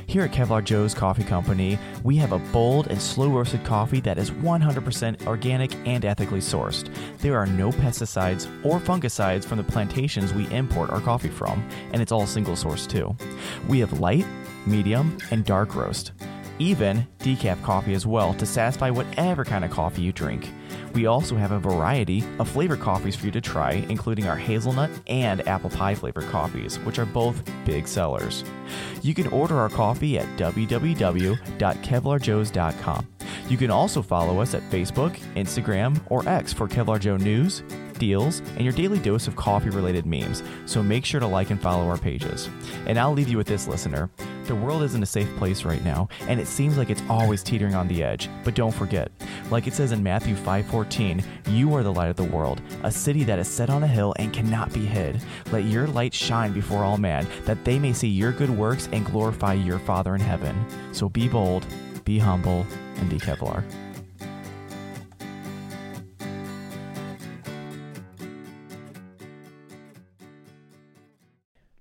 Here at Kevlar Joe's Coffee Company, we have a bold and slow roasted coffee that is 100% organic and ethically sourced. There are no pesticides or fungicides from the plantations we import our coffee from, and it's all single source too. We have light, medium, and dark roast. Even decaf coffee as well to satisfy whatever kind of coffee you drink. We also have a variety of flavored coffees for you to try, including our hazelnut and apple pie flavored coffees, which are both big sellers. You can order our coffee at www.kevlarjoes.com. You can also follow us at Facebook, Instagram, or X for Kevlar Joe news, deals, and your daily dose of coffee related memes, so make sure to like and follow our pages. And I'll leave you with this, listener. The world isn't a safe place right now, and it seems like it's always teetering on the edge. But don't forget, like it says in Matthew 5:14, you are the light of the world, a city that is set on a hill and cannot be hid. Let your light shine before all men, that they may see your good works and glorify your Father in heaven. So be bold, be humble, and be Kevlar.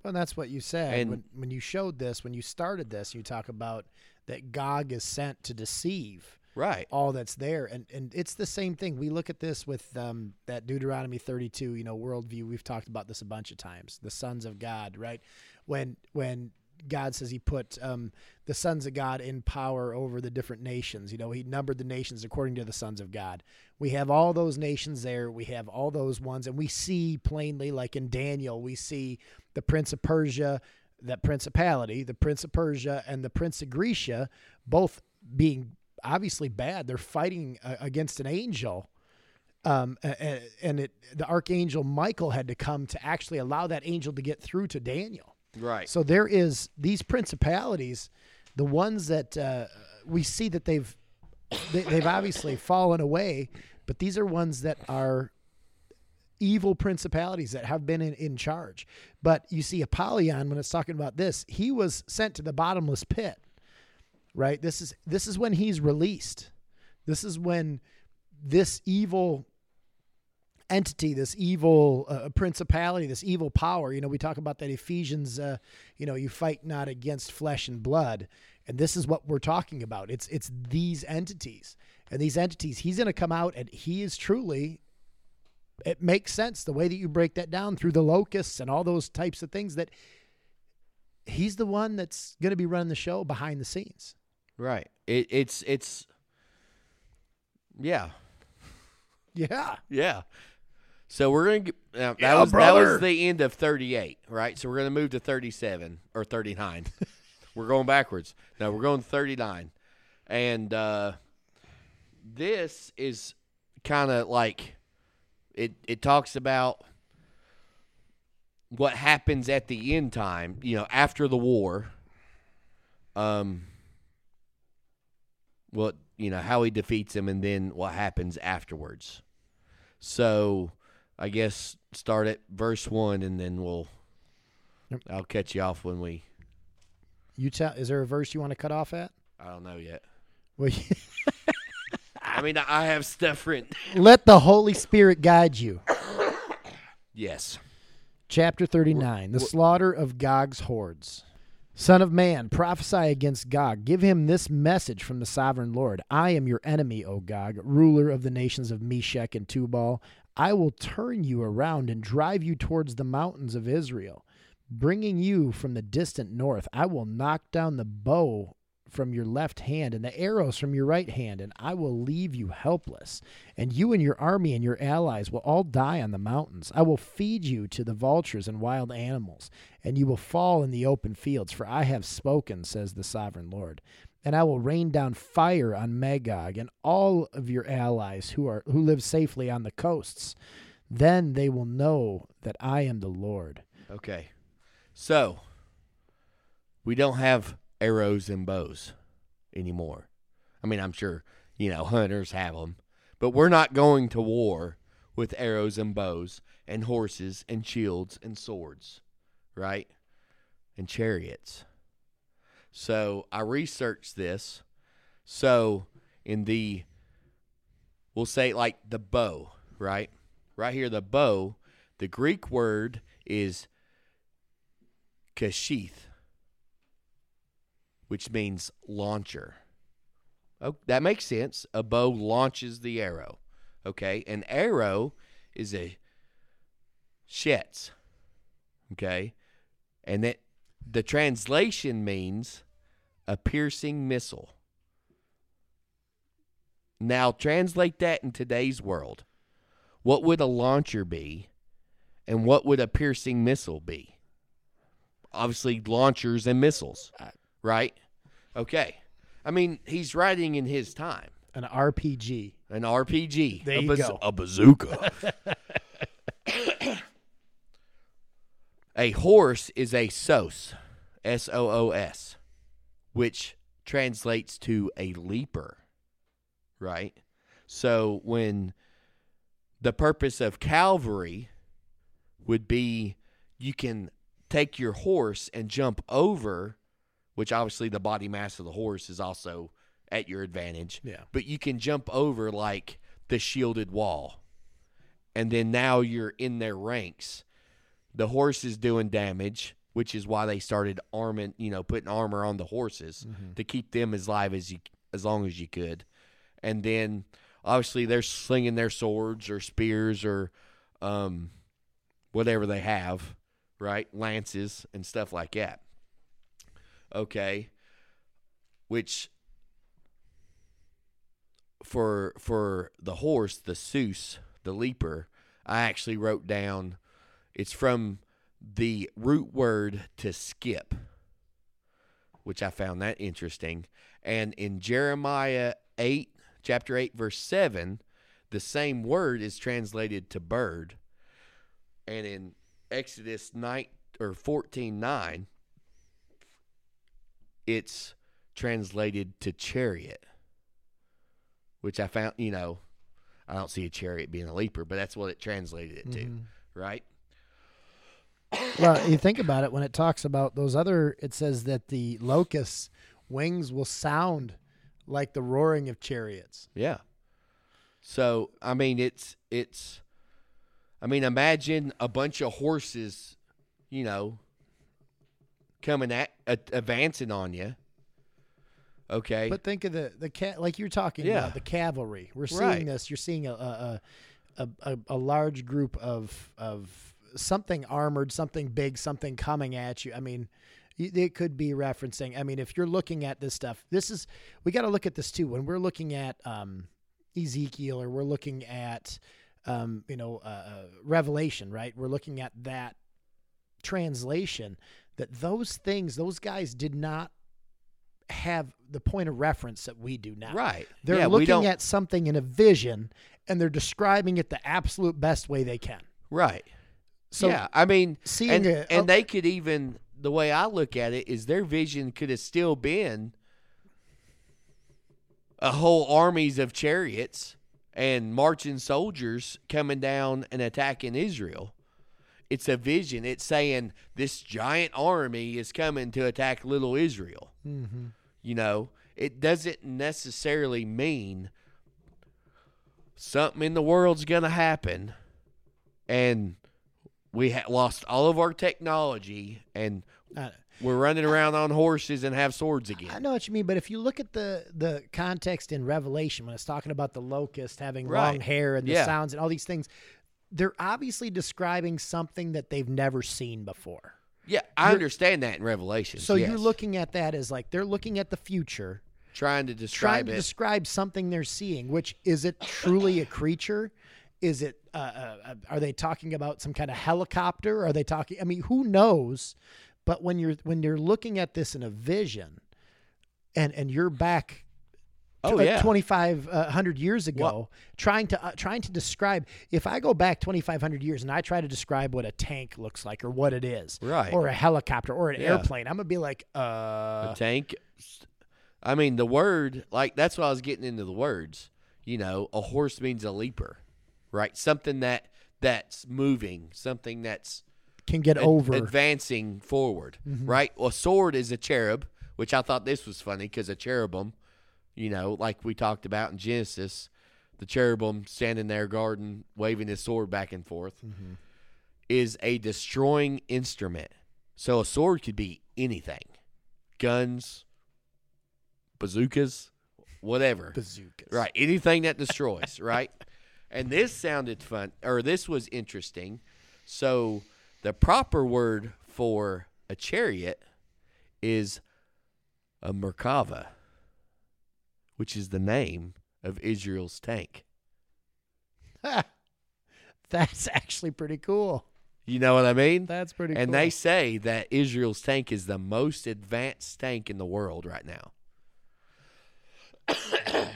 Well, that's what you said And- when, when you showed this, when you started this, you talk about that Gog is sent to deceive Right. all that's there. And, and it's the same thing. We look at this with um, that Deuteronomy 32, you know, worldview. We've talked about this a bunch of times. The sons of God, right? When, when God says he put um, the sons of God in power over the different nations, you know, he numbered the nations according to the sons of God. We have all those nations there. We have all those ones. And we see plainly, like in Daniel, we see the prince of Persia, that principality, the prince of Persia and the prince of Grecia, both being obviously bad. They're fighting uh, against an angel. Um, and it, the archangel Michael had to come to actually allow that angel to get through to Daniel. Right. So there is these principalities, the ones that uh, we see that they've they, they've obviously fallen away, but these are ones that are evil principalities that have been in, in charge. But you see Apollyon when it's talking about this, he was sent to the bottomless pit. Right? This is this is when he's released. This is when this evil entity, this evil uh, principality, this evil power. You know, we talk about that Ephesians. Uh, you know, you fight not against flesh and blood, and this is what we're talking about. It's it's these entities, and these entities. He's going to come out, and he is truly. It makes sense the way that you break that down through the locusts and all those types of things. That he's the one that's going to be running the show behind the scenes. Right. It, it's it's yeah Yeah. yeah. So we're gonna get, now, that Yeah, was that was the end of thirty eight, right? So we're gonna move to thirty seven or thirty nine. we're going backwards. No, we're going thirty nine, and uh, this is kind of like it. It talks about what happens at the end time. You know, after the war. Um. What you know how he defeats him, and then what happens afterwards. So, I guess start at verse one, and then we'll. Yep. I'll catch you off when we. You tell. Is there a verse you want to cut off at? I don't know yet. Well, I mean, I have stuff written. let the Holy Spirit guide you. Yes. Chapter 39 The slaughter of Gog's hordes. Son of man, prophesy against Gog. Give him this message from the sovereign Lord I am your enemy, O Gog, ruler of the nations of Meshech and Tubal. I will turn you around and drive you towards the mountains of Israel, bringing you from the distant north. I will knock down the bow from your left hand and the arrows from your right hand, and I will leave you helpless. And you and your army and your allies will all die on the mountains. I will feed you to the vultures and wild animals, and you will fall in the open fields, for I have spoken, says the sovereign Lord. And I will rain down fire on Magog and all of your allies who are who live safely on the coasts. Then they will know that I am the Lord. Okay. So, we don't have arrows and bows anymore. I mean, I'm sure, you know, hunters have them, but we're not going to war with arrows and bows and horses and shields and swords, right? And chariots. So, I researched this. So, in the we'll say like the bow, right? Right here, the bow, the Greek word is kashith, which means launcher. Oh, that makes sense. A bow launches the arrow. Okay. An arrow is a shetz. Okay. And that the translation means a piercing missile. Now translate that in today's world. What would a launcher be and what would a piercing missile be? Obviously launchers and missiles, uh, right? Okay. I mean, he's writing in his time. An RPG. An RPG. There a you go. A bazooka. a horse is a sos, S O O S, which translates to a leaper, right? So when the purpose of Calvary would be you can take your horse and jump over, which obviously the body mass of the horse is also at your advantage. Yeah. But you can jump over like the shielded wall. And then now you're in their ranks. The horse is doing damage, which is why they started arming, you know, putting armor on the horses to keep them as live as you as long as you could. And then obviously they're slinging their swords or spears or um, whatever they have, right? Lances and stuff like that. Okay. Which for for the horse, the Seuss, the leaper, I actually wrote down it's from the root word to skip, which I found that interesting. And in Jeremiah 8, chapter 8, verse 7, the same word is translated to bird. And in Exodus 9 or 14, 9, it's translated to chariot, which I found, you know, I don't see a chariot being a leaper, but that's what it translated it to, mm-hmm. right? Well, you think about it when it talks about those other. It says that the locusts' wings will sound like the roaring of chariots. Yeah. So I mean, it's it's. I mean, imagine a bunch of horses, you know, coming at uh, advancing on you. Okay. But think of the the cat like you're talking Yeah. about the cavalry. We're seeing Right. this. You're seeing a a, a a a large group of of something armored, something big, something coming at you. I mean, it could be referencing. I mean, if you're looking at this stuff, this is we got to look at this too. When we're looking at um, Ezekiel or we're looking at um, you know uh, uh, Revelation, right? We're looking at that translation. That those things, those guys did not have the point of reference that we do now. right. They're yeah, looking at something in a vision and they're describing it the absolute best way they can. right. So yeah, I mean, seeing and, a- and oh- they could even the way I look at it is their vision could have still been a whole armies of chariots and marching soldiers coming down and attacking Israel. It's a vision. It's saying this giant army is coming to attack little Israel. Mhm. You know, it doesn't necessarily mean something in the world's going to happen and we ha- lost all of our technology and Uh, we're running around on horses and have swords again. I know what you mean, but if you look at the the context in Revelation when it's talking about the locust having long hair and the Yeah. sounds and all these things, they're obviously describing something that they've never seen before. Yeah, I understand that in Revelation. So you're looking at that as like they're looking at the future, trying to trying describe to it. describe something they're seeing. Which is it truly a creature? Is it? Uh, uh, uh, are they talking about some kind of helicopter? Are they talking? I mean, who knows? But when you're when you're looking at this in a vision, and and you're back Oh, uh, yeah. 2500 years ago Well- trying to uh, trying to describe if I go back 2500 years and I try to describe what a tank looks like or what it is Right. or a helicopter or an Yeah. airplane I'm going to be like uh a tank. I mean, the word, like, that's why I was getting into the words. You know, a horse means a leaper, right? Something that that's moving, something that's can get ad- over advancing forward, mm-hmm. right? A sword is a cherub, which I thought this was funny because a cherubim, you know, like we talked about in Genesis, the cherubim standing there guarding, waving his sword back and forth, mm-hmm. is a destroying instrument. So a sword could be anything guns, bazookas, whatever. bazookas. Right. Anything that destroys, right? And this sounded fun, or this was interesting. So the proper word for a chariot is a Merkava, which is the name of Israel's tank. That's actually pretty cool. You know what I mean? That's pretty and cool. they say that Israel's tank is the most advanced tank in the world right now.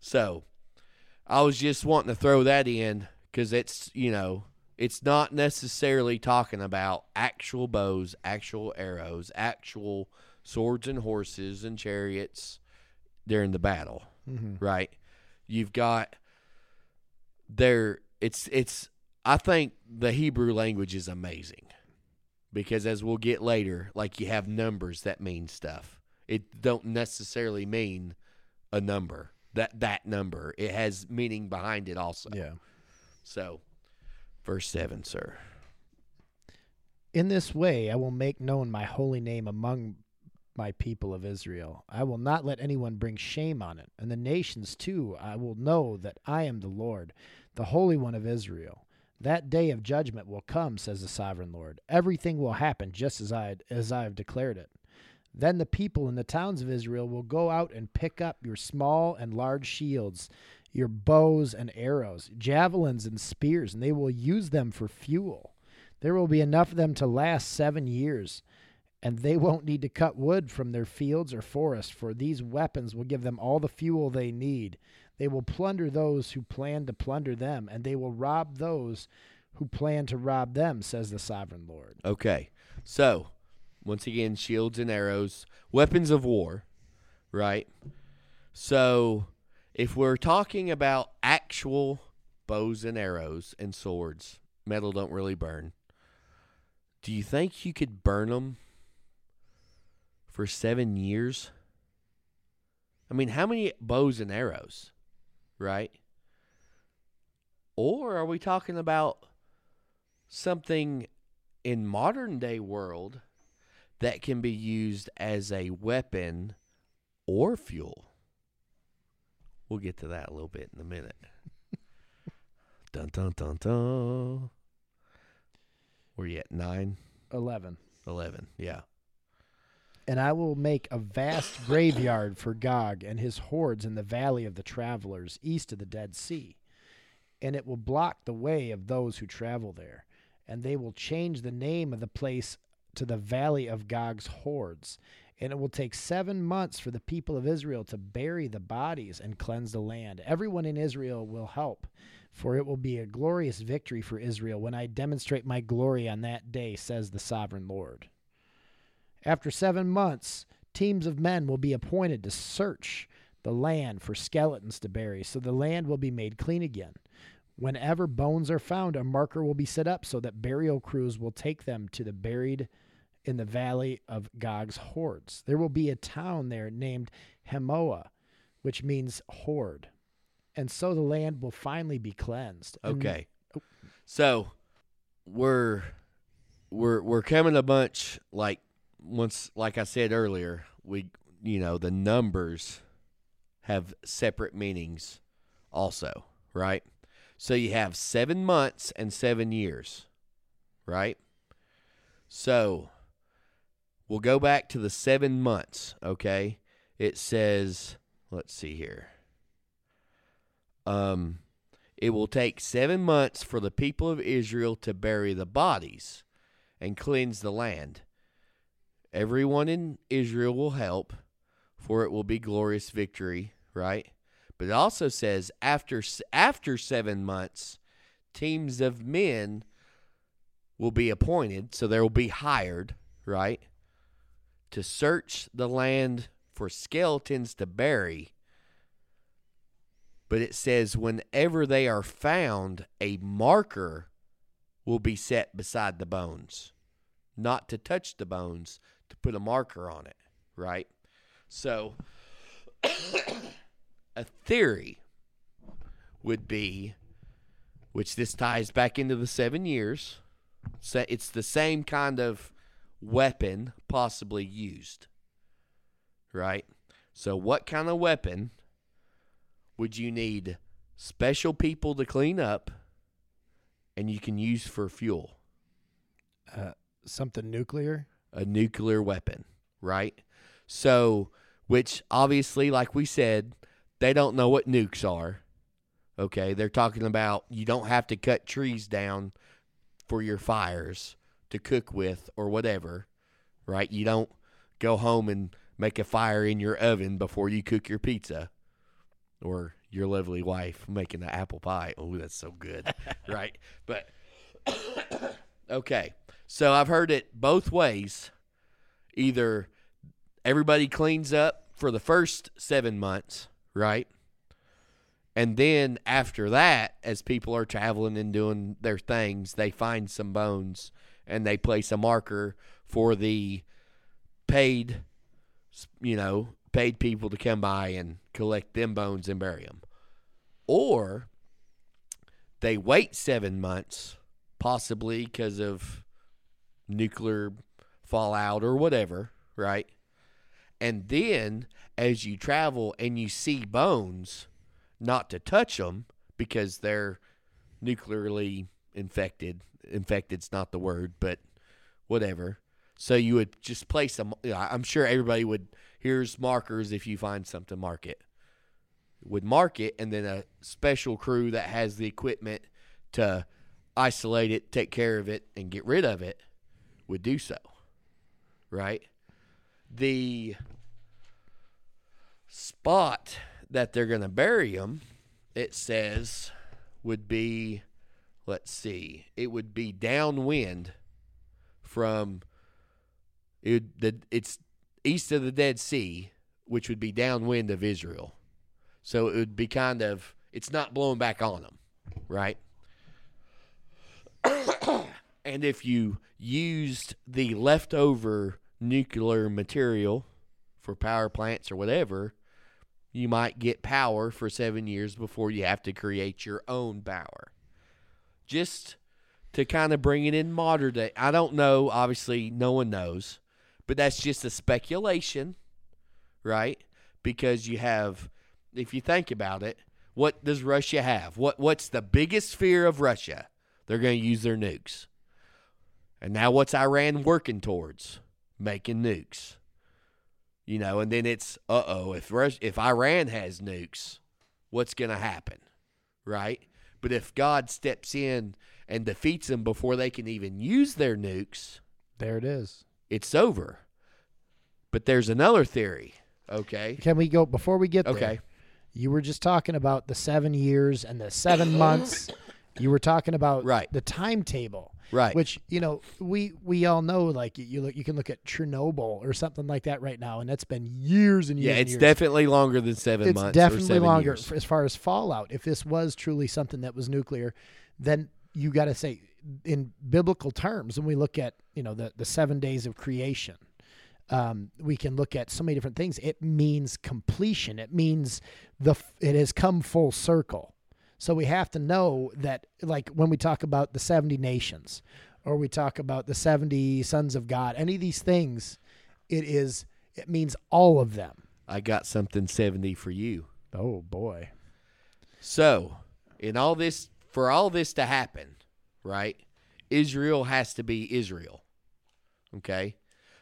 so, I was just wanting to throw that in because it's you know it's not necessarily talking about actual bows, actual arrows, actual swords and horses and chariots during the battle, mm-hmm. right? You've got there. It's it's. I think the Hebrew language is amazing because as we'll get later, like you have numbers that mean stuff. It don't necessarily mean a number. That that number. It has meaning behind it also. yeah. So verse seven, sir. In this way, I will make known my holy name among my people of Israel. I will not let anyone bring shame on it. And the nations too, I will know that I am the Lord, the Holy One of Israel. That day of judgment will come, says the sovereign Lord. Everything will happen just as I as I have declared it. Then the people in the towns of Israel will go out and pick up your small and large shields, your bows and arrows, javelins and spears, and they will use them for fuel. There will be enough of them to last seven years, and they won't need to cut wood from their fields or forests, for these weapons will give them all the fuel they need. They will plunder those who plan to plunder them, and they will rob those who plan to rob them, says the sovereign Lord. Okay. So once again, shields and arrows, weapons of war, right? So if we're talking about actual bows and arrows and swords, metal don't really burn. Do you think you could burn them for seven years? I mean, how many bows and arrows, right? Or are we talking about something in modern day world that can be used as a weapon or fuel? We'll get to that a little bit in a minute. dun dun dun dun. Were you at nine? 11. 11. Yeah. And I will make a vast graveyard for Gog and his hordes in the valley of the travelers east of the Dead Sea. And it will block the way of those who travel there. And they will change the name of the place to the valley of Gog's hordes. And it will take seven months for the people of Israel to bury the bodies and cleanse the land. Everyone in Israel will help, for it will be a glorious victory for Israel when I demonstrate my glory on that day, says the sovereign Lord. After seven months, teams of men will be appointed to search the land for skeletons to bury, so the land will be made clean again. Whenever bones are found, a marker will be set up so that burial crews will take them to the buried in the valley of Gog's hordes. There will be a town there named Hamonah, which means horde. And so the land will finally be cleansed. And- Okay. So we're we're we're coming a bunch like once like I said earlier, we you know, the numbers have separate meanings also, right? So you have 7 months and 7 years, right? So we'll go back to the 7 months, okay? It says, let's see here. Um it will take seven months for the people of Israel to bury the bodies and cleanse the land. Everyone in Israel will help, for it will be glorious victory right? But it also says after after 7 months teams of men will be appointed, so there will be hired, right? To search the land for skeletons to bury. But it says whenever they are found, a marker will be set beside the bones. Not to touch the bones, to put a marker on it, right? So a theory would be which this ties back into the 7 years. So it's the same kind of weapon possibly used. Right? So what kind of weapon would you need special people to clean up and you can use for fuel? Uh, something nuclear. a nuclear weapon, right? So, which obviously, like we said, they don't know what nukes are. Okay, they're talking about you don't have to cut trees down for your fires to cook with or whatever, right? You don't go home and make a fire in your oven before you cook your pizza or your lovely wife making the apple pie. Oh, that's so good, right? But okay, so I've heard it both ways. Either everybody cleans up for the first seven months, right? And then after that, as people are traveling and doing their things, they find some bones and they place a marker for the paid, you know, paid people to come by and collect them bones and bury them. Or they wait seven months, possibly because of nuclear fallout or whatever, right? And then as you travel and you see bones, not to touch them because they're nuclearly infected. Infected's not the word, but whatever. So you would just place them. I'm sure everybody would. Here's markers. If you find something, mark it. Would mark it, and then a special crew that has the equipment to isolate it, take care of it, and get rid of it would do so. Right? The spot that they're going to bury them, it says, would be, let's see, it would be downwind from, it, the, it's east of the Dead Sea, which would be downwind of Israel. So it would be kind of, it's not blowing back on them, right? and if you used the leftover nuclear material for power plants or whatever, you might get power for seven years before you have to create your own power. Just to kind of bring it in modern day. I don't know. Obviously, no one knows, but that's just a speculation, right? Because you have, if you think about it, what does Russia have? What What's the biggest fear of Russia? They're going to use their nukes. And now, what's Iran working towards? Making nukes. You know, and then it's uh oh, if if Iran has nukes, what's going to happen, right? But if God steps in and defeats them before they can even use their nukes, There it is. it's over. But there's another theory, okay? Can we go before we get there? Okay. You were just talking about the seven years and the seven months. You were talking about Right. the timetable, Right. which you know we we all know. Like you- look, you can look at Chernobyl or something like that right now, and that's been years and years. yeah, it's years. definitely longer than seven it's months. definitely longer years. as far as fallout. If this was truly something that was nuclear, then you got to say, in biblical terms, when we look at you know the the seven days of creation, um, we can look at so many different things. It means completion. It means the it has come full circle. So we have to know that, like when we talk about the seventy nations, or we talk about the seventy sons of God, any of these things, it is it means all of them. I got something 70 for you. Oh boy. So, in all this, for all this to happen, right? Israel has to be Israel. Okay?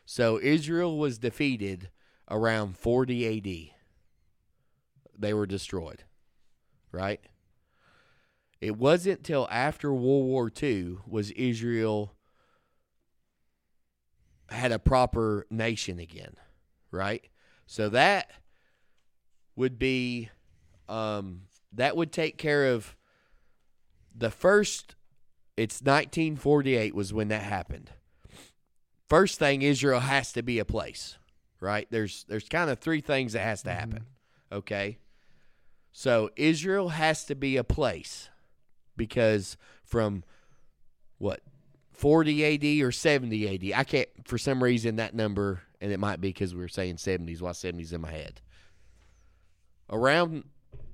So, Israel was defeated around 40 AD. They were destroyed, right? It wasn't till after World War II was Israel had a proper nation again, right? So that would be um, that would take care of the first. It's 1948 was when that happened. First thing, Israel has to be a place, right? There's there's kind of three things that has to happen. Okay, so Israel has to be a place because from what 40 AD or 70 AD. I can't for some reason that number, and it might be because we were saying 70s while 70s in my head. Around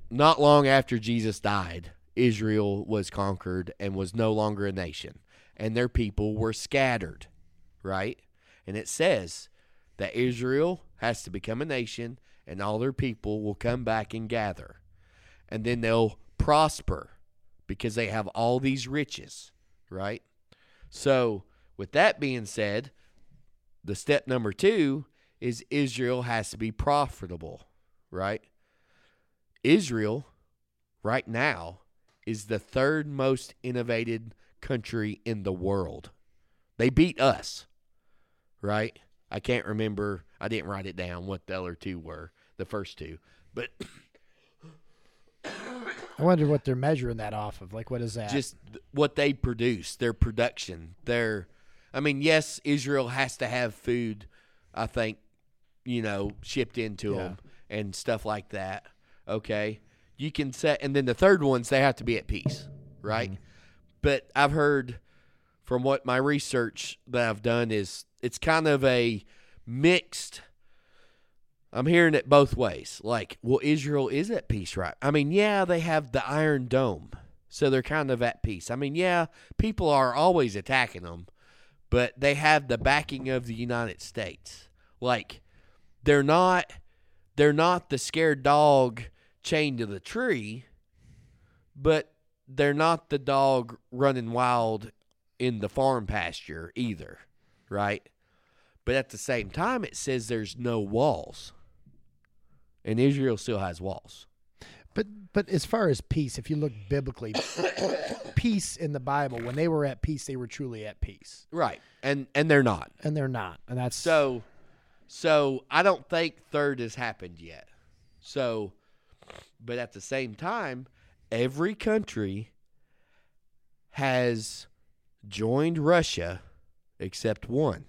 not long after Jesus died, Israel was conquered and was no longer a nation, and their people were scattered, right? And it says that Israel has to become a nation, and all their people will come back and gather, and then they'll prosper because they have all these riches, right? So, with that being said, the step number two is Israel has to be profitable, right? Israel, right now, is the third most innovated country in the world. They beat us, right? I can't remember. I didn't write it down what the other two were, the first two. But I wonder what they're measuring that off of. Like, what is that? just what they produce, their production, their. I mean, yes, Israel has to have food. I think, you know, shipped into Yeah. them and stuff like that. Okay, you can set, and then the third ones they have to be at peace, right? Mm-hmm. But I've heard from what my research that I've done is it's kind of a mixed. I'm hearing it both ways. Like, well, Israel is at peace, right? I mean, yeah, they have the Iron Dome, so they're kind of at peace. I mean, yeah, people are always attacking them, but they have the backing of the United States. Like, they're not, they're not the scared dog chained to the tree, but they're not the dog running wild in the farm pasture either, right? But at the same time, it says there's no walls. And Israel still has walls. But but as far as peace, if you look biblically, peace in the Bible, when they were at peace, they were truly at peace, Right. And and they're not. and they're not, and that's So so I don't think third has happened yet. So but at the same time, every country has joined Russia except one.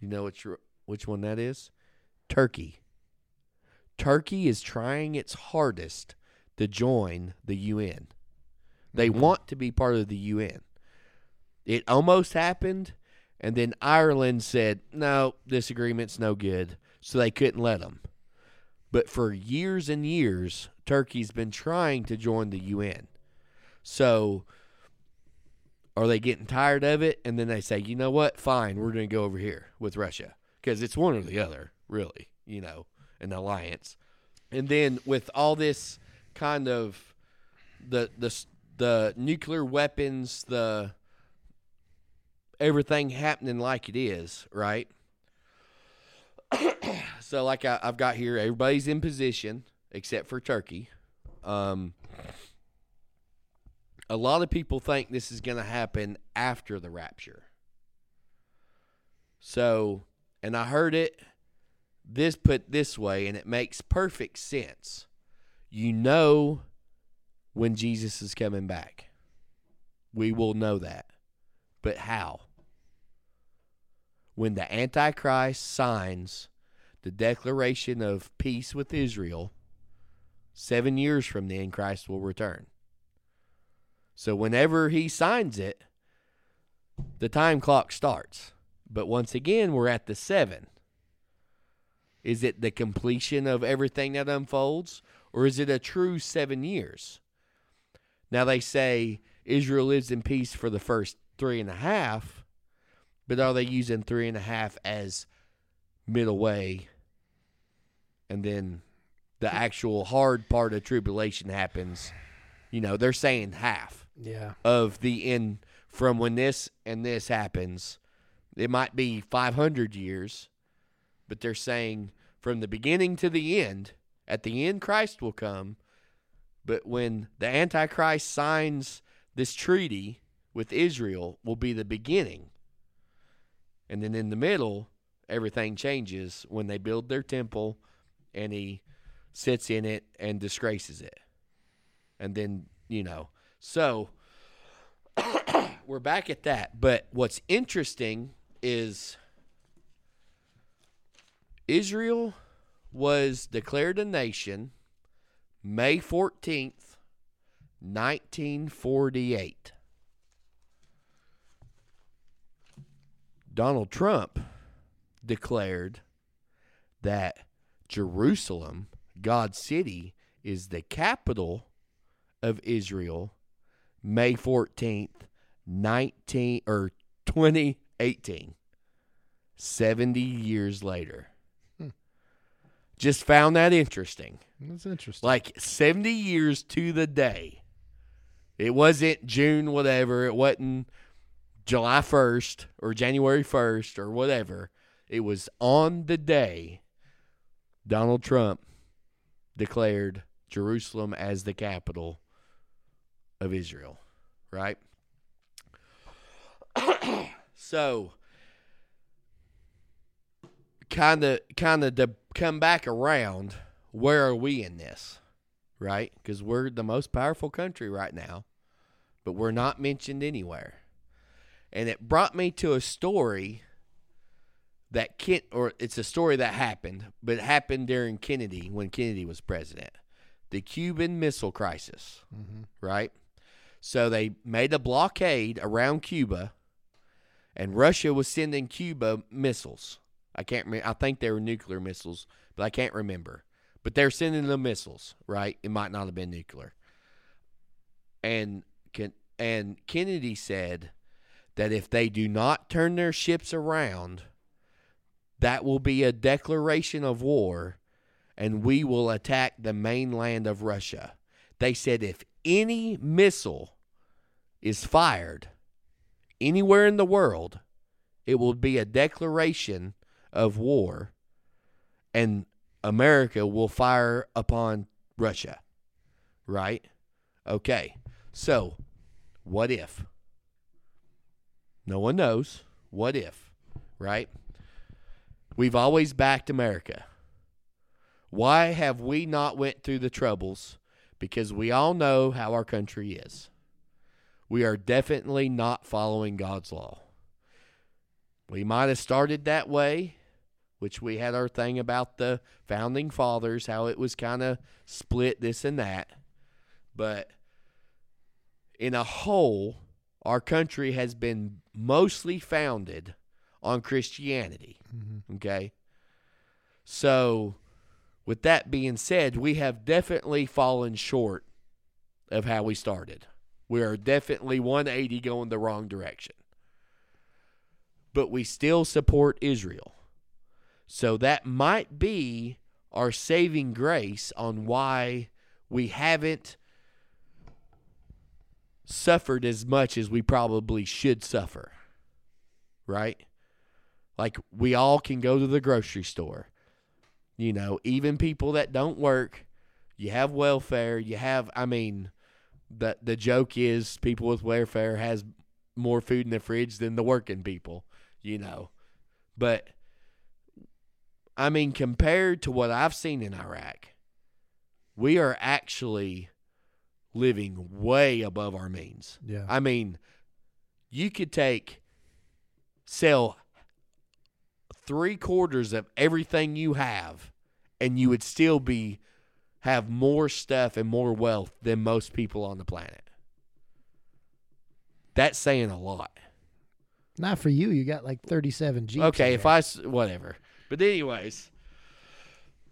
You know which which one that is? Turkey. Turkey is trying its hardest to join the UN. They mm-hmm. want to be part of the UN. It almost happened, and then Ireland said, no, this agreement's no good. So they couldn't let them. But for years and years, Turkey's been trying to join the UN. So are they getting tired of it? And then they say, you know what? Fine, we're going to go over here with Russia because it's one or the other, really, you know, an alliance. And then with all this kind of the the the nuclear weapons, the everything happening like it is, right? so, like I, I've got here, everybody's in position except for Turkey. Um, a lot of people think this is going to happen after the rapture. So, and I heard it this put this way, and it makes perfect sense. You know when Jesus is coming back. We will know that. But how? When the Antichrist signs the declaration of peace with Israel, seven years from then, Christ will return. So whenever he signs it, the time clock starts. But once again, we're at the seven. Is it the completion of everything that unfolds, or is it a true seven years? Now they say Israel lives in peace for the first three and a half, but are they using three and a half as middle way? And then the actual hard part of tribulation happens. You know, they're saying half yeah. of the end from when this and this happens. It might be 500 years, but they're saying from the beginning to the end, at the end, Christ will come. But when the Antichrist signs this treaty with Israel, will be the beginning. And then in the middle, everything changes when they build their temple and he sits in it and disgraces it. And then, you know, so we're back at that. But what's interesting is Israel was declared a nation May 14th, 1948. Donald Trump declared that Jerusalem, God's city, is the capital of Israel May 14th, 19 or 2018. 70 years later. Just found that interesting. That's interesting. Like 70 years to the day. It wasn't June, whatever. It wasn't July 1st or January 1st or whatever. It was on the day Donald Trump declared Jerusalem as the capital of Israel, right? so, kind of, kind of to come back around, where are we in this, right? Because we're the most powerful country right now, but we're not mentioned anywhere. And it brought me to a story that Kent, or it's a story that happened, but it happened during Kennedy when Kennedy was president. The Cuban Missile Crisis, mm-hmm. right? So they made a blockade around Cuba, and Russia was sending Cuba missiles. I can't. I think they were nuclear missiles, but I can't remember. But they're sending them missiles, right? It might not have been nuclear. And and Kennedy said that if they do not turn their ships around, that will be a declaration of war and we will attack the mainland of Russia. They said if any missile is fired anywhere in the world, it will be a declaration of war and America will fire upon Russia. Right? Okay. So, what if? No one knows. What if? Right? We've always backed America. Why have we not went through the troubles? Because we all know how our country is. We are definitely not following God's law. We might have started that way, which we had our thing about the founding fathers, how it was kind of split this and that. But in a whole, our country has been mostly founded on Christianity. Mm-hmm. Okay. So, with that being said, we have definitely fallen short of how we started. We are definitely 180 going the wrong direction. But we still support Israel. So, that might be our saving grace on why we haven't suffered as much as we probably should suffer. Right? Like we all can go to the grocery store. You know, even people that don't work, you have welfare, you have I mean, the the joke is people with welfare has more food in the fridge than the working people, you know. But I mean compared to what I've seen in Iraq, we are actually living way above our means. Yeah. I mean, you could take sell three quarters of everything you have, and you would still be have more stuff and more wealth than most people on the planet. That's saying a lot. Not for you. You got like 37 Jeeps. okay, if I, whatever. But anyways,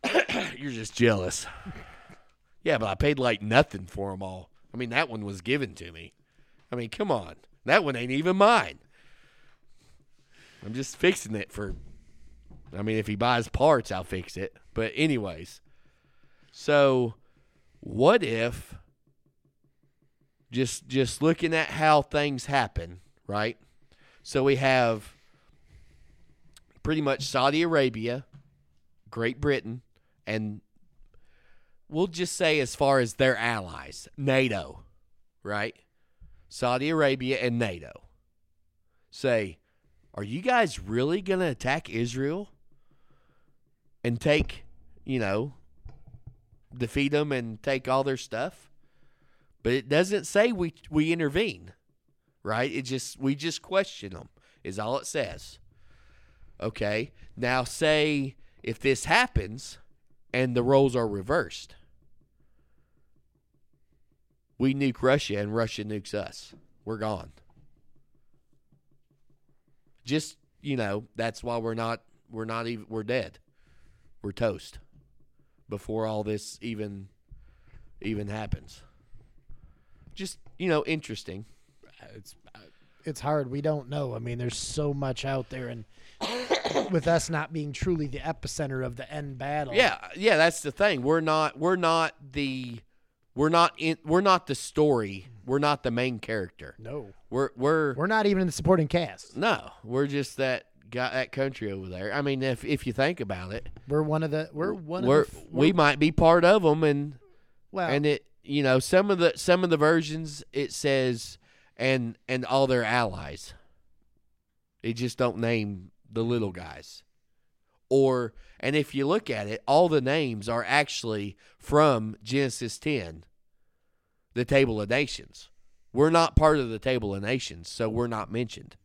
you're just jealous. Yeah, but I paid like nothing for them all. I mean, that one was given to me. I mean, come on, that one ain't even mine. I'm just fixing it for. I mean, if he buys parts, I'll fix it. But anyways, so what if just just looking at how things happen, right? So we have pretty much Saudi Arabia, Great Britain, and we'll just say as far as their allies, NATO, right? Saudi Arabia and NATO say, are you guys really going to attack Israel and take, you know, defeat them and take all their stuff. But it doesn't say we we intervene, right? It just we just question them is all it says. Okay. Now say if this happens and the roles are reversed. We nuke Russia and Russia nukes us. We're gone. Just, you know, that's why we're not we're not even we're dead. We're toast before all this even even happens. Just, you know, interesting. It's it's hard. We don't know. I mean, there's so much out there, and with us not being truly the epicenter of the end battle. Yeah, yeah, that's the thing. We're not we're not the we're not in we're not the story. We're not the main character. No, We're we're, we're not even in the supporting cast. no, we're just that got that country over there. I mean, if if you think about it, We're one of the. We're one we're, of the. f- we we're- might be part of them and well, and it you know some of the some of the versions it says and and all their allies it just don't name the little guys. Or and if you look at it all the names are actually from genesis 10 the table of nations. We're not part of the table of nations so we're not mentioned.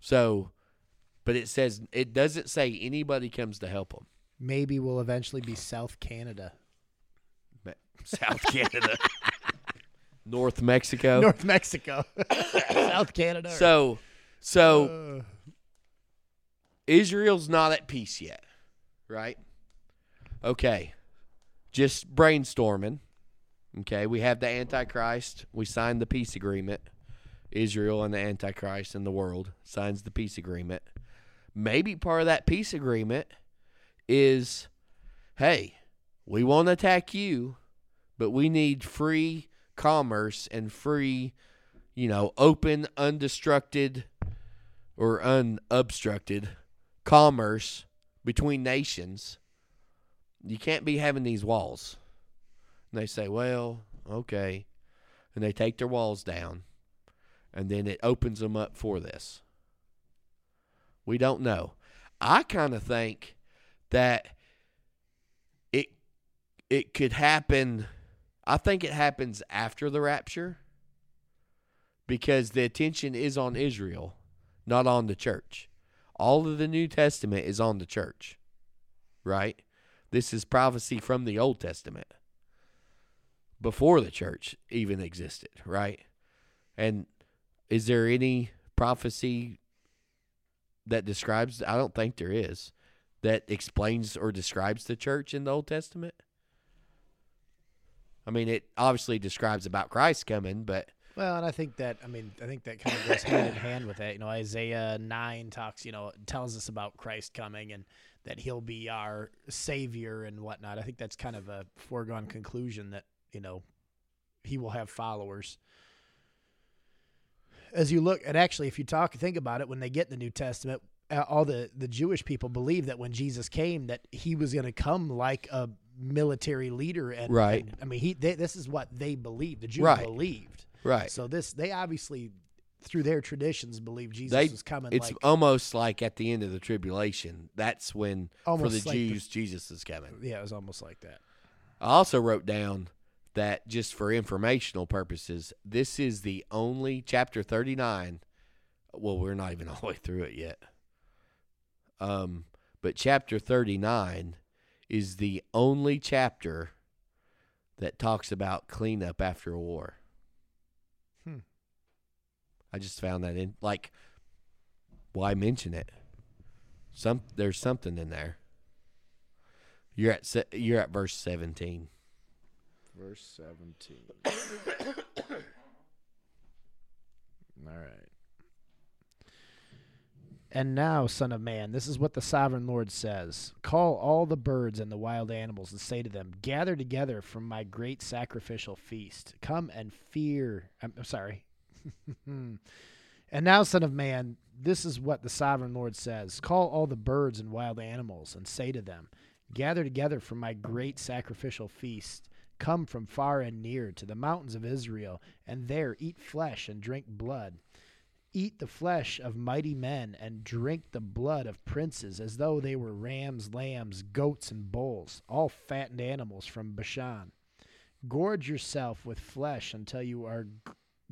So but it says it doesn't say anybody comes to help them maybe we'll eventually be South Canada, south canada. North mexico. North Mexico, South Canada. So, so Uh, Israel's not at peace yet, right? Okay, just brainstorming. Okay, we have the Antichrist. We signed the peace agreement. Israel and the Antichrist and the world signs the peace agreement. Maybe part of that peace agreement is, hey, we won't attack you, but we need free commerce and free, you know, open, undestructed or unobstructed commerce between nations. You can't be having these walls. And they say, well, okay. And they take their walls down. And then it opens them up for this. We don't know. I kind of think that it it could happen I think it happens after the rapture because the attention is on Israel, not on the church. All of the New Testament is on the church, right? This is prophecy from the Old Testament before the church even existed, right? And is there any prophecy that describes, I don't think there is, that explains or describes the church in the Old Testament? I mean, it obviously describes about Christ coming, but Well, and I think that I mean I think that kind of goes hand in hand with that. You know, Isaiah nine talks, you know, tells us about Christ coming and that he'll be our savior and whatnot. I think that's kind of a foregone conclusion that you know he will have followers. As you look, and actually, if you talk, think about it, when they get in the New Testament, all the the Jewish people believe that when Jesus came, that he was going to come like a military leader, and Right. and, I mean, he they, this is what they believed. The Jews Right. believed. Right. So this they obviously through their traditions believe Jesus They- was coming It's like almost like at the end of the tribulation. That's when for the like the- Jews Jesus is coming. yeah, it was almost like that. I also wrote down that just for informational purposes, this is the only chapter 39. Well, we're not even all the way through it yet. Um, but chapter 39 is the only chapter that talks about cleanup after a war. I just found that in like why mention it? Some there's something in there. You're at se- you're at verse 17. Verse 17. All right. And now, Son of Man, this is what the sovereign Lord says Call all the birds and the wild animals and say to them, Gather together from my great sacrificial feast. Come and fear. I'm, I'm sorry. and now, Son of Man, this is what the sovereign Lord says Call all the birds and wild animals and say to them, Gather together for my great sacrificial feast. Come from far and near to the mountains of Israel, and there eat flesh and drink blood. eat the flesh of mighty men and drink the blood of princes as though they were rams, lambs, goats, and bulls, all fattened animals from Bashan. Gorge yourself with flesh until you are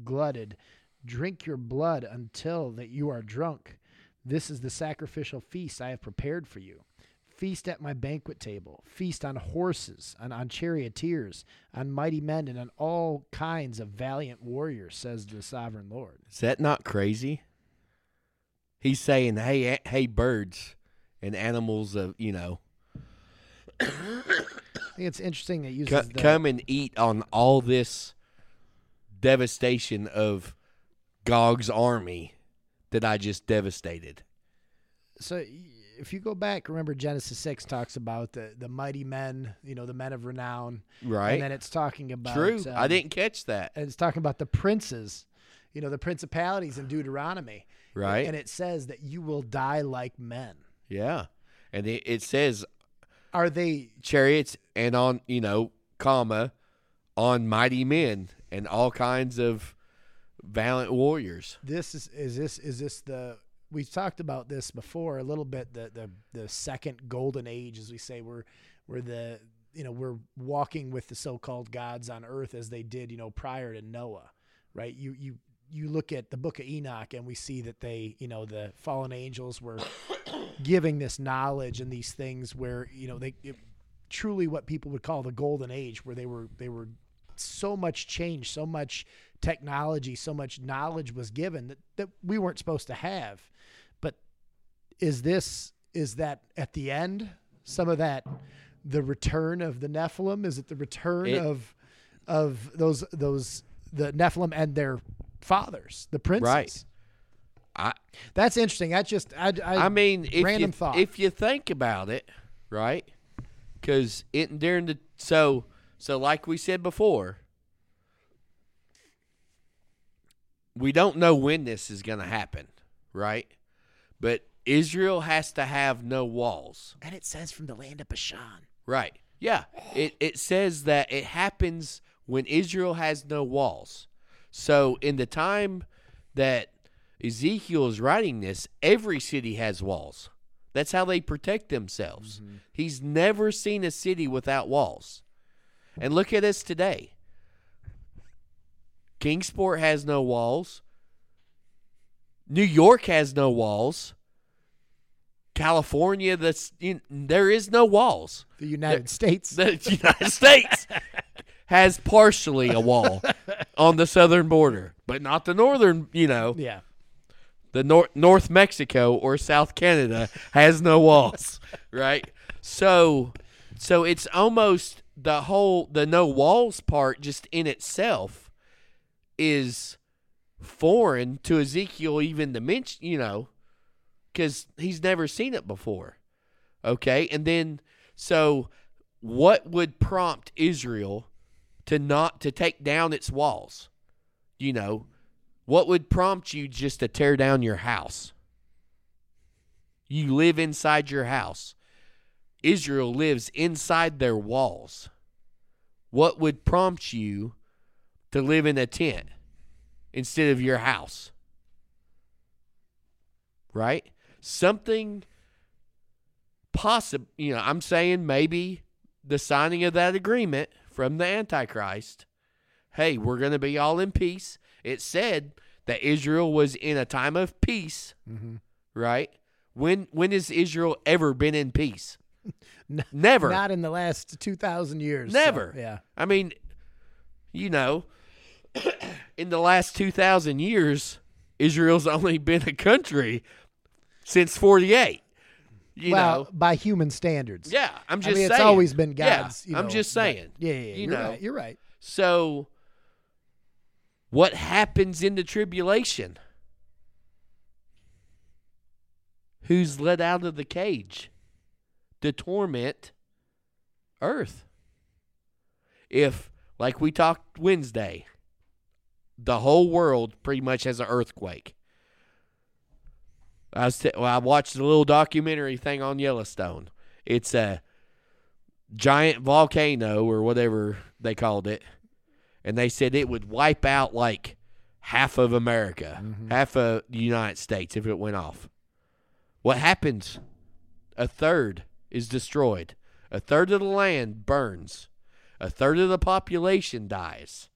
glutted. Drink your blood until that you are drunk. This is the sacrificial feast I have prepared for you. Feast at my banquet table. Feast on horses, and on charioteers, on mighty men, and on all kinds of valiant warriors, says the sovereign Lord. Is that not crazy? He's saying, "Hey, a- hey, birds and animals of you know, I think it's interesting that you uses come and eat on all this devastation of Gog's army that I just devastated." so if you go back, remember Genesis six talks about the the mighty men, you know, the men of renown, Right? and then it's talking about True. I um, didn't catch that. and it's talking about the princes, you know, the principalities in Deuteronomy, Right? and it says that you will die like men. yeah. And it, it says Are they? chariots and on you know comma on mighty men and all kinds of valiant warriors. This is is this is this the we've talked about this before a little bit the the the second golden age as we say we're we're the you know we're walking with the so-called gods on earth as they did you know prior to Noah right? You you you look at the book of Enoch and we see that they you know the fallen angels were giving this knowledge and these things where you know they it, truly what people would call the golden age where they were they were so much change so much technology so much knowledge was given that, that we weren't supposed to have but is this is that at the end some of that the return of the nephilim is it the return It- of of those those the nephilim and their fathers the princes Right. I that's interesting that just i i, I mean if random you thought. if you think about it right because it during the so so like we said before we don't know when this is going to happen right but Israel has to have no walls and it says from the land of bashan Right. Yeah. It it says that it happens when Israel has no walls. So in the time that Ezekiel is writing this, every city has walls. That's how they protect themselves. Mm-hmm. He's never seen a city without walls. And look at us today. Kingsport has no walls. New York has no walls. California, that's you, there is no walls. the united states The United States has partially a wall on the southern border, but not the northern. You know, yeah the North North Mexico or South Canada has no walls, right? So, so it's almost the whole the no walls part just in itself is foreign to Ezekiel even to mention, you know, because he's never seen it before. Okay, and then so what would prompt Israel to not to take down its walls? You know, what would prompt you just to tear down your house? You live inside your house. Israel lives inside their walls. What would prompt you to live in a tent instead of your house? Right? Something possible, you know, I'm saying maybe the signing of that agreement from the Antichrist. Hey, we're going to be all in peace. It said that Israel was in a time of peace, mm-hmm. right? When when has Israel ever been in peace? Never. Not in the last 2,000 years. so, Never. yeah. I mean, you know, in the last 2,000 years, Israel's only been a country since 48. You well, know, by human standards. yeah, I'm I just mean, saying. it's always been Yeah, God's. you I'm know, just but- saying. yeah, yeah, yeah, you you're know. right. You're right. So, what happens in the tribulation? Who's let out of the cage to torment earth? If, like we talked Wednesday, the whole world pretty much has an earthquake. I was t- well, I watched a little documentary thing on Yellowstone. It's a giant volcano or whatever they called it, and they said it would wipe out like half of America, Mhm. half of the United States if it went off. What happens? A third is destroyed. A third of the land burns. A third of the population dies.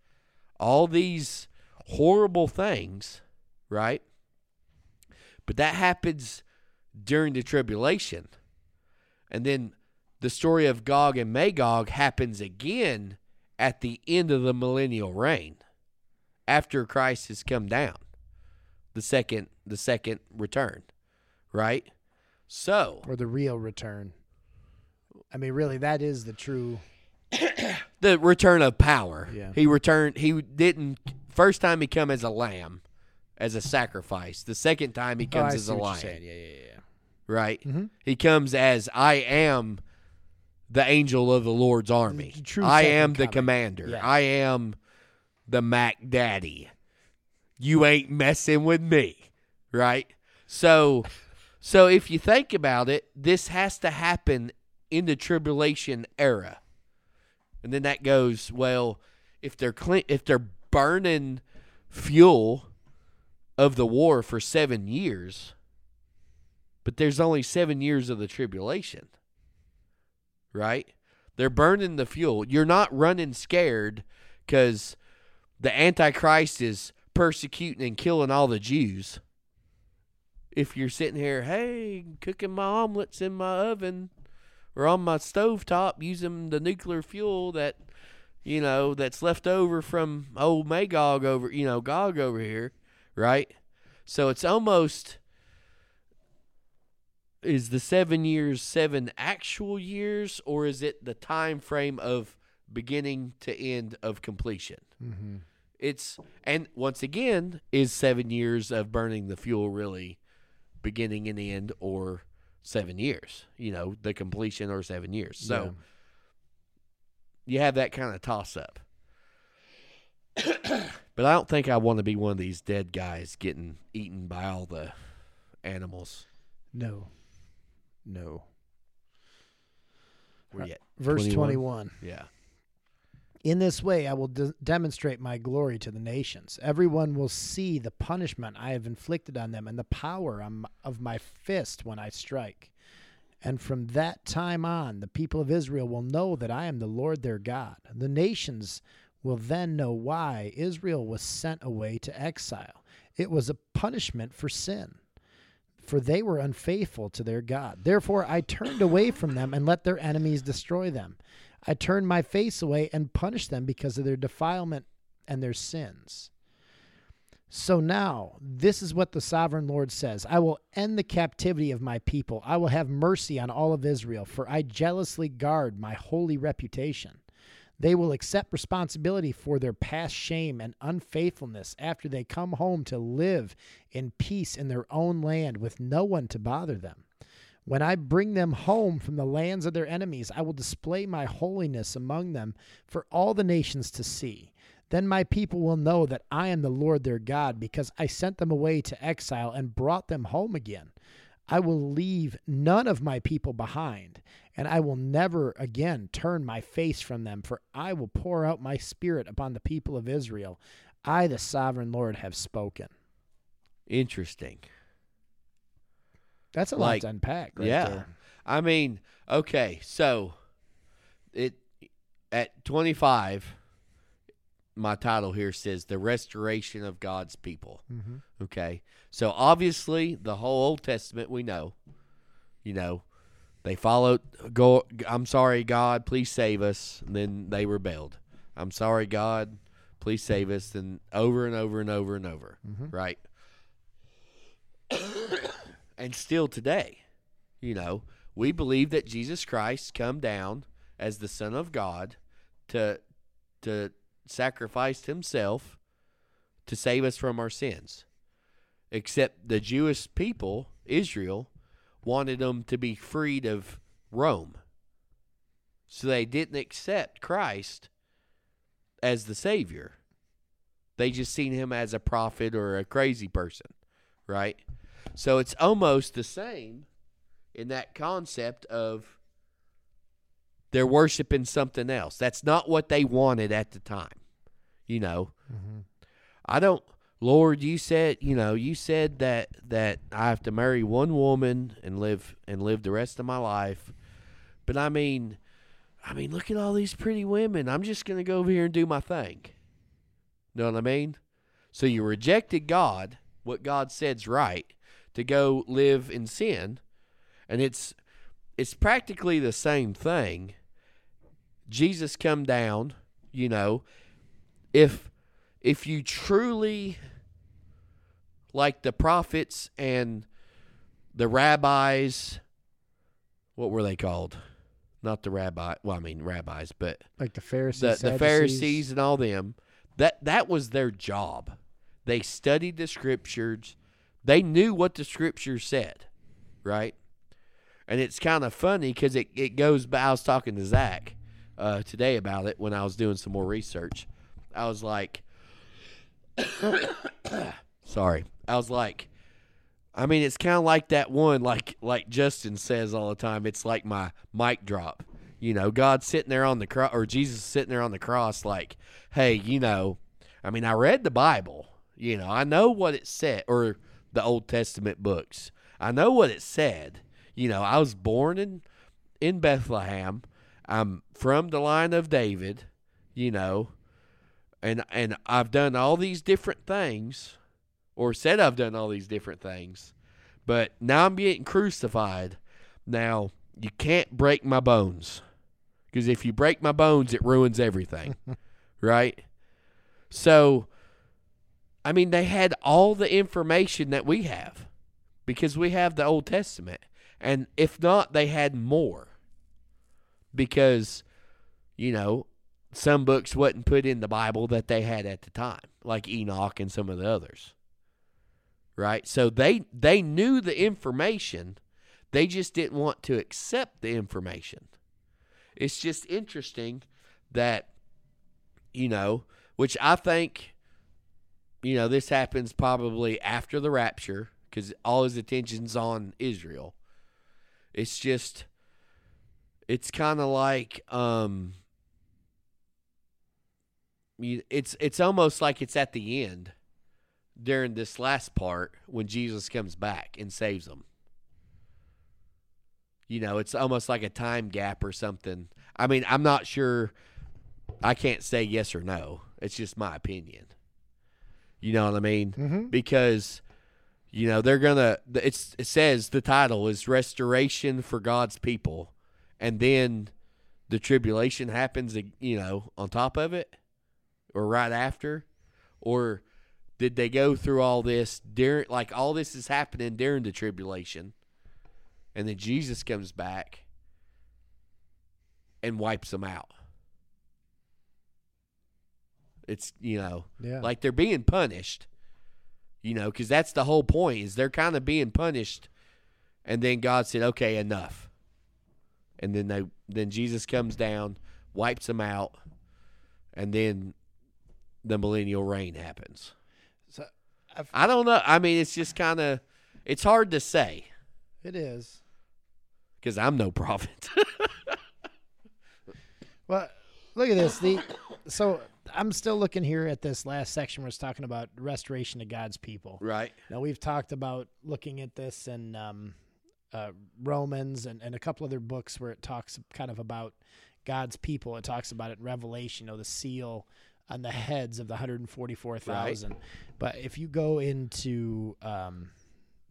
All these horrible things, right? But that happens during the tribulation. And then the story of Gog and Magog happens again at the end of the millennial reign after Christ has come down. The second the second return, right? So, Or the real return. I mean, really, that is the true. the return of power. Yeah. He returned he didn't first time he come as a lamb as a sacrifice. The second time he Oh, comes I as a lion. saying. Yeah, yeah, yeah. Right? Mhm. He comes as I am the angel of the Lord's army. True I am the coming. commander. Yeah. I am the Mac Daddy. You ain't messing with me. Right? So so if you think about it, this has to happen in the tribulation era. And then that goes, well, if they're clean, if they're burning fuel of the war for 7 years, but there's only seven years of the tribulation. Right? They're burning the fuel. You're not running scared because the Antichrist is persecuting and killing all the Jews. If you're sitting here, hey, cooking my omelets in my oven or on my stovetop using the nuclear fuel that, you know, that's left over from old Magog over, you know, Gog over here, right? So it's almost is the seven years seven actual years or is it the time frame of beginning to end of completion? Mm-hmm. it's and once again is seven years of burning the fuel really beginning and end or seven years you know the completion or seven years? So you have that kind of toss up but i don't think i want to be one of these dead guys getting eaten by all the animals. No. No. Where yet Verse 21? 21. yeah In this way, I will de- demonstrate my glory to the nations. Everyone will see the punishment I have inflicted on them and the power of my fist when I strike. And from that time on, the people of Israel will know that I am the Lord their God. The nations will then know why Israel was sent away to exile. It was a punishment for sin, for they were unfaithful to their God. Therefore, I turned away from them and let their enemies destroy them. I turned my face away and punished them because of their defilement and their sins. So now, this is what the sovereign Lord says I will end the captivity of my people. I will have mercy on all of Israel, for I jealously guard my holy reputation. They will accept responsibility for their past shame and unfaithfulness after they come home to live in peace in their own land with no one to bother them. When I bring them home from the lands of their enemies, I will display my holiness among them for all the nations to see. Then my people will know that I am the Lord their God, because I sent them away to exile and brought them home again. I will leave none of my people behind, and I will never again turn my face from them, for I will pour out my spirit upon the people of Israel. I, the sovereign Lord, have spoken. interesting That's a lot to unpack, right yeah. there. I mean, okay, so it at 25 my title here says the restoration of God's people. Mhm. Okay. So obviously the whole Old Testament we know, you know, they followed go I'm sorry God, please save us, and then they rebelled. I'm sorry God, please save us and over and over and over and over, right? and still today, you know, we believe that Jesus Christ come down as the Son of God to to sacrifice himself to save us from our sins. Except the Jewish people, Israel, wanted them to be freed of Rome. So they didn't accept Christ as the Savior. They just seen him as a prophet or a crazy person, right? So it's almost the same in that concept of they're worshiping something else. That's not what they wanted at the time. You know, mm-hmm. I don't Lord, you said, you know, you said that that I have to marry one woman and live and live the rest of my life. But I mean, I mean, look at all these pretty women. I'm just going to go over here and do my thing. Know what I mean? So you rejected God, what God said's right, to go live in sin, and it's it's practically the same thing. Jesus come down, you know, if if you truly like the prophets and the rabbis what were they called? Not the rabbi well, I mean rabbis, but Like the Pharisees, the, the Pharisees and all them, that that was their job. They studied the scriptures. They knew what the scriptures said, right? And it's kind of funny because it, it goes back. I was talking to Zach uh, today about it when I was doing some more research. I was like, sorry. I was like, I mean, it's kind of like that one, like like Justin says all the time. It's like my mic drop. You know, God sitting there on the cross, or Jesus sitting there on the cross, like, hey, you know, I mean, I read the Bible. You know, I know what it said, or the Old Testament books. I know what it said. You know, I was born in in Bethlehem. I'm from the line of David. You know, and and I've done all these different things, or said I've done all these different things, but now I'm getting crucified. Now you can't break my bones, because if you break my bones, it ruins everything, right? So, I mean, they had all the information that we have, because we have the Old Testament, and if not, they had more, because, you know, some books wasn't put in the Bible that they had at the time, like Enoch and some of the others. Right? So they they knew the information, they just didn't want to accept the information. It's just interesting that you know, which I think you know, this happens probably after the rapture cuz all his attention's on Israel. It's just it's kind of like um it's it's almost like it's at the end during this last part when Jesus comes back and saves them. You know, it's almost like a time gap or something. I mean, I'm not sure. I can't say yes or no. It's just my opinion. You know what I mean? Mhm. Because you know they're gonna. It's it says the title is restoration for God's people, and then the tribulation happens. You know, on top of it or right after or did they go through all this during like all this is happening during the tribulation and then Jesus comes back and wipes them out it's you know Yeah. like they're being punished you know cuz that's the whole point is they're kind of being punished and then God said okay enough and then they then Jesus comes down wipes them out and then the millennial reign happens. So I've, I don't know. I mean, it's just kind of it's hard to say it is. because I'm no prophet. Well, look at this. The so I'm still looking here at this last section where it's talking about restoration of God's people. right. Now we've talked about looking at this in um, uh, Romans and, and a couple other books where it talks kind of about God's people. It talks about it in Revelation, you know, the seal on the heads of the 144,000. But if you go into, um,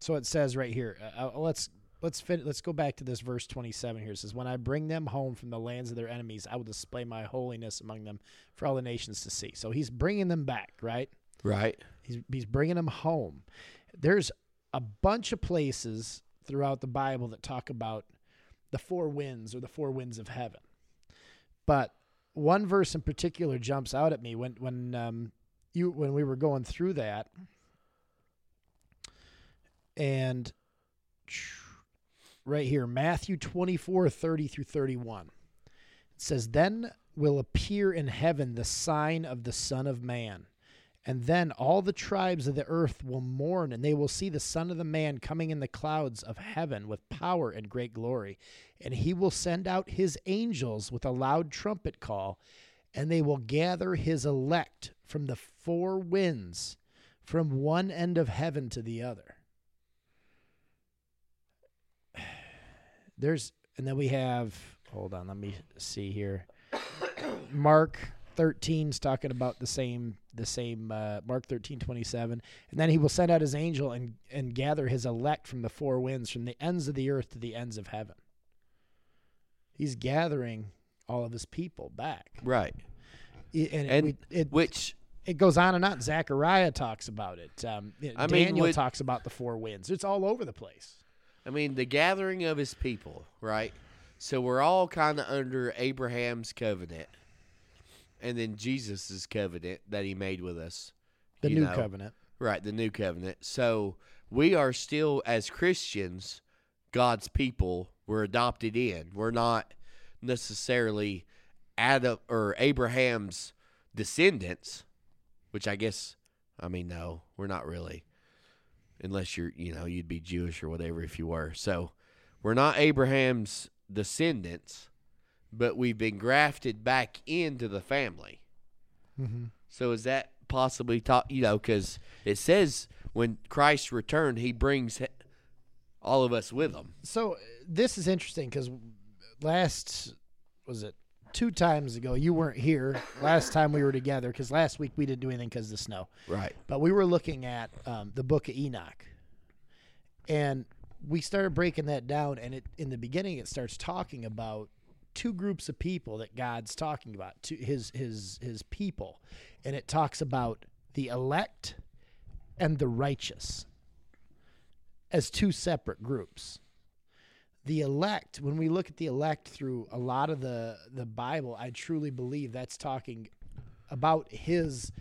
so it says right here, uh, uh, let's let's fit, let's go back to this verse 27 here. It says, "When I bring them home from the lands of their enemies, I will display my holiness among them for all the nations to see." So he's bringing them back, right? Right. He's he's bringing them home. There's a bunch of places throughout the Bible that talk about the four winds or the four winds of heaven. But one verse in particular jumps out at me when when um, you when we were going through that, and right here, Matthew 24, 30 through 31. It says, Then will appear in heaven the sign of the Son of Man. And then all the tribes of the earth will mourn, and they will see the Son of the Man coming in the clouds of heaven with power and great glory. And he will send out his angels with a loud trumpet call, and they will gather his elect from the four winds, from one end of heaven to the other. There's, and then we have, hold on, let me see here. Mark 13's talking about the same, the same, uh, Mark 13, 27. And then he will send out his angel and, and gather his elect from the four winds, from the ends of the earth to the ends of heaven. He's gathering all of his people back. Right. I- And, And we, it, Which it goes on and on. Zechariah talks about it. Um, I mean, Daniel with- talks about the four winds. It's all over the place. I mean, the gathering of his people, right? So we're all kind of under Abraham's covenant, and then Jesus' covenant that he made with us. The new know. covenant. Right, the new covenant. So we are still, as Christians, God's people. We're adopted in. We're not necessarily Adam or Abraham's descendants, which I guess, I mean, no, we're not really, unless you're, you know, you'd be Jewish or whatever if you were. So we're not Abraham's descendants, but we've been grafted back into the family. Mm-hmm. So is that possibly taught? You know, because it says when Christ returned, He brings all of us with Him. So uh, this is interesting because last was it two times ago you weren't here. Last time we were together because last week we didn't do anything because of the snow. Right. But we were looking at um, the book of Enoch, and we started breaking that down. And it in the beginning, it starts talking about two groups of people that God's talking about, to his his his people, and it talks about the elect and the righteous as two separate groups. The elect, when we look at the elect through a lot of the the Bible, I truly believe that's talking about his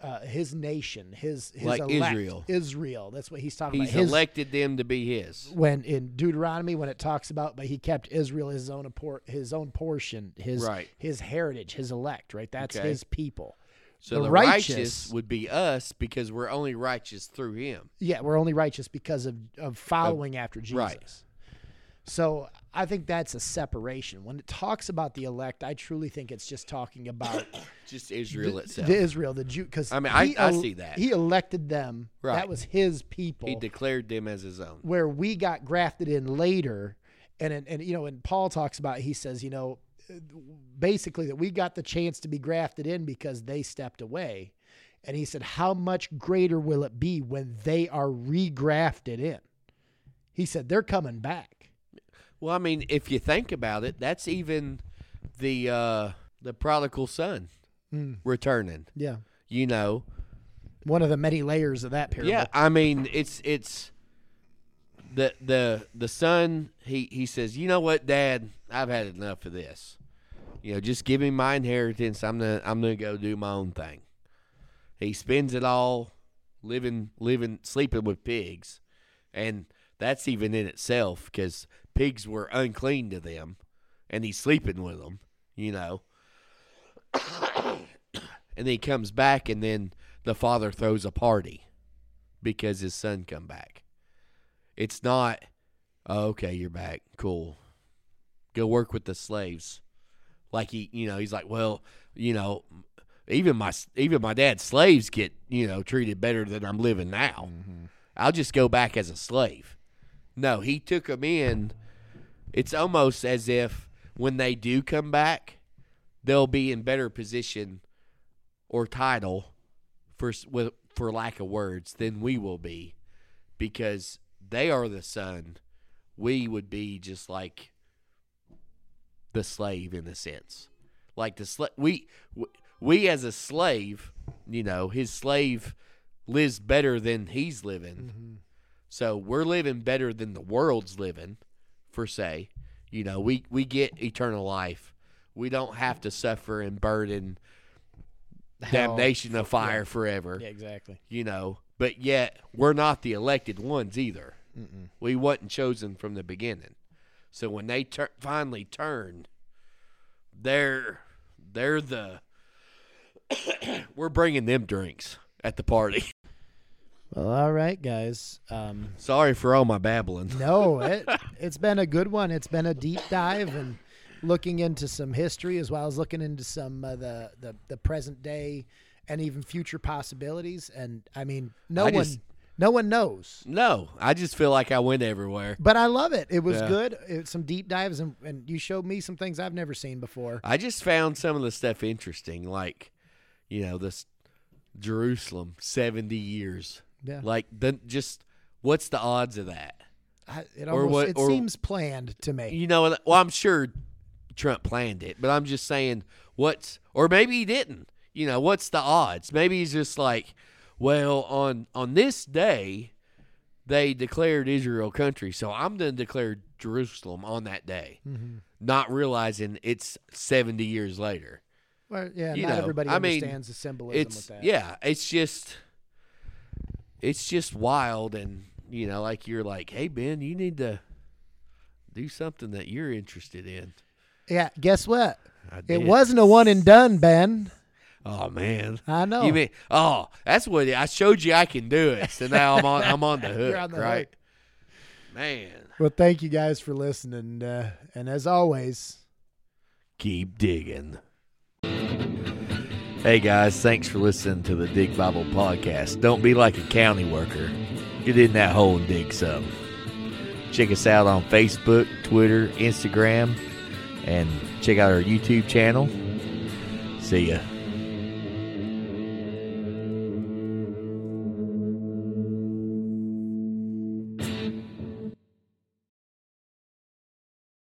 uh, his nation, his his Like elect, Israel. Israel. That's what he's talking He's about. His, elected them to be His. when in Deuteronomy when it talks about but he kept Israel his own his own portion, his Right. his heritage, his elect, right? That's Okay. his people. So The the, righteous- righteous, would be us because we're only righteous through Him. Yeah, we're only righteous because of of following after Jesus. right. So I think that's a separation. When it talks about the elect, I truly think it's just talking about Just Israel the, itself. the Israel, the Jew. Because I mean, I- I see that. he elected them. Right. That was his people. he declared them as His own. where we got grafted in later and and, and you know and Paul talks about It, he says you know basically that we got the chance to be grafted in because they stepped away and he said how much greater will it be when they are regrafted in he said they're coming back Well, I mean, if you think about it, that's even the uh, the prodigal son Mm. returning. yeah You know, one of the many layers of that parable Yeah, I mean it's it's the the the son he he says, "You know what, dad? I've had enough of this. You know, just give me my inheritance. I'm gonna I'm gonna go do my own thing." He spends it all living living sleeping with pigs. And that's even in itself because pigs were unclean to them and he's sleeping with them, you know. and then he comes back and then the father throws a party because his son come back. It's not, oh, okay, you're back, cool. Go work with the slaves. Like he, you know, he's like, well, you know, even my even my dad's slaves get you know treated better than I'm living now. Mm-hmm. I'll just go back as a slave. No, he took them in. It's almost as if when they do come back, they'll be in better position or title for with for lack of words than we will be because they are the son. We would be just like the slave in a sense. Like the sla- we w- we as a slave, you know, his slave lives better than he's living. Mm-hmm. So we're living better than the world's living, per say. You know, we we get eternal life. We don't have to suffer and burden Hell, damnation of for- fire forever. yeah exactly You know, but yet we're not the elected ones either. We wasn't chosen from the beginning. So when they tur- finally turn, they're they're the we're bringing them drinks at the party. well all right guys um Sorry for all my babbling. No, it it's been a good one. It's been a deep dive and looking into some history as well as looking into some uh, the, the the present day and even future possibilities. And I mean, no I one, just- no one knows. No, I just feel like I went everywhere. But I love it. It was Yeah. good. It, some deep dives, and, and you showed me some things I've never seen before. I just found some of the stuff interesting, like you know this Jerusalem seventy years. Yeah, Like the just what's the odds of that? I, it or almost what- it or- seems planned to me. You know, well, I'm sure Trump planned it, but I'm just saying what's or maybe he didn't. You know, what's the odds? Maybe he's just like, well, on on this day they declared Israel country, so I'm going to declare Jerusalem on that day, Mhm. not realizing it's 70 years later. Well, yeah, you not know, everybody I mean, understands the symbolism It's with that. yeah, it's just it's just wild and you know, like you're like, "Hey Ben, you need to do something that you're interested in." yeah. Guess what? It wasn't a one and done, Ben. Oh man. I know. You mean oh, that's what I showed you I can do it. So now I'm on I'm on the hook, on the right? hook. Man. well, thank you guys for listening, uh, and as always, Keep digging. Hey guys, thanks for listening to the Dig Bible podcast. Don't be like a county worker. Get in that hole and dig some. Check us out on Facebook, Twitter, Instagram, and check out our YouTube channel. See ya.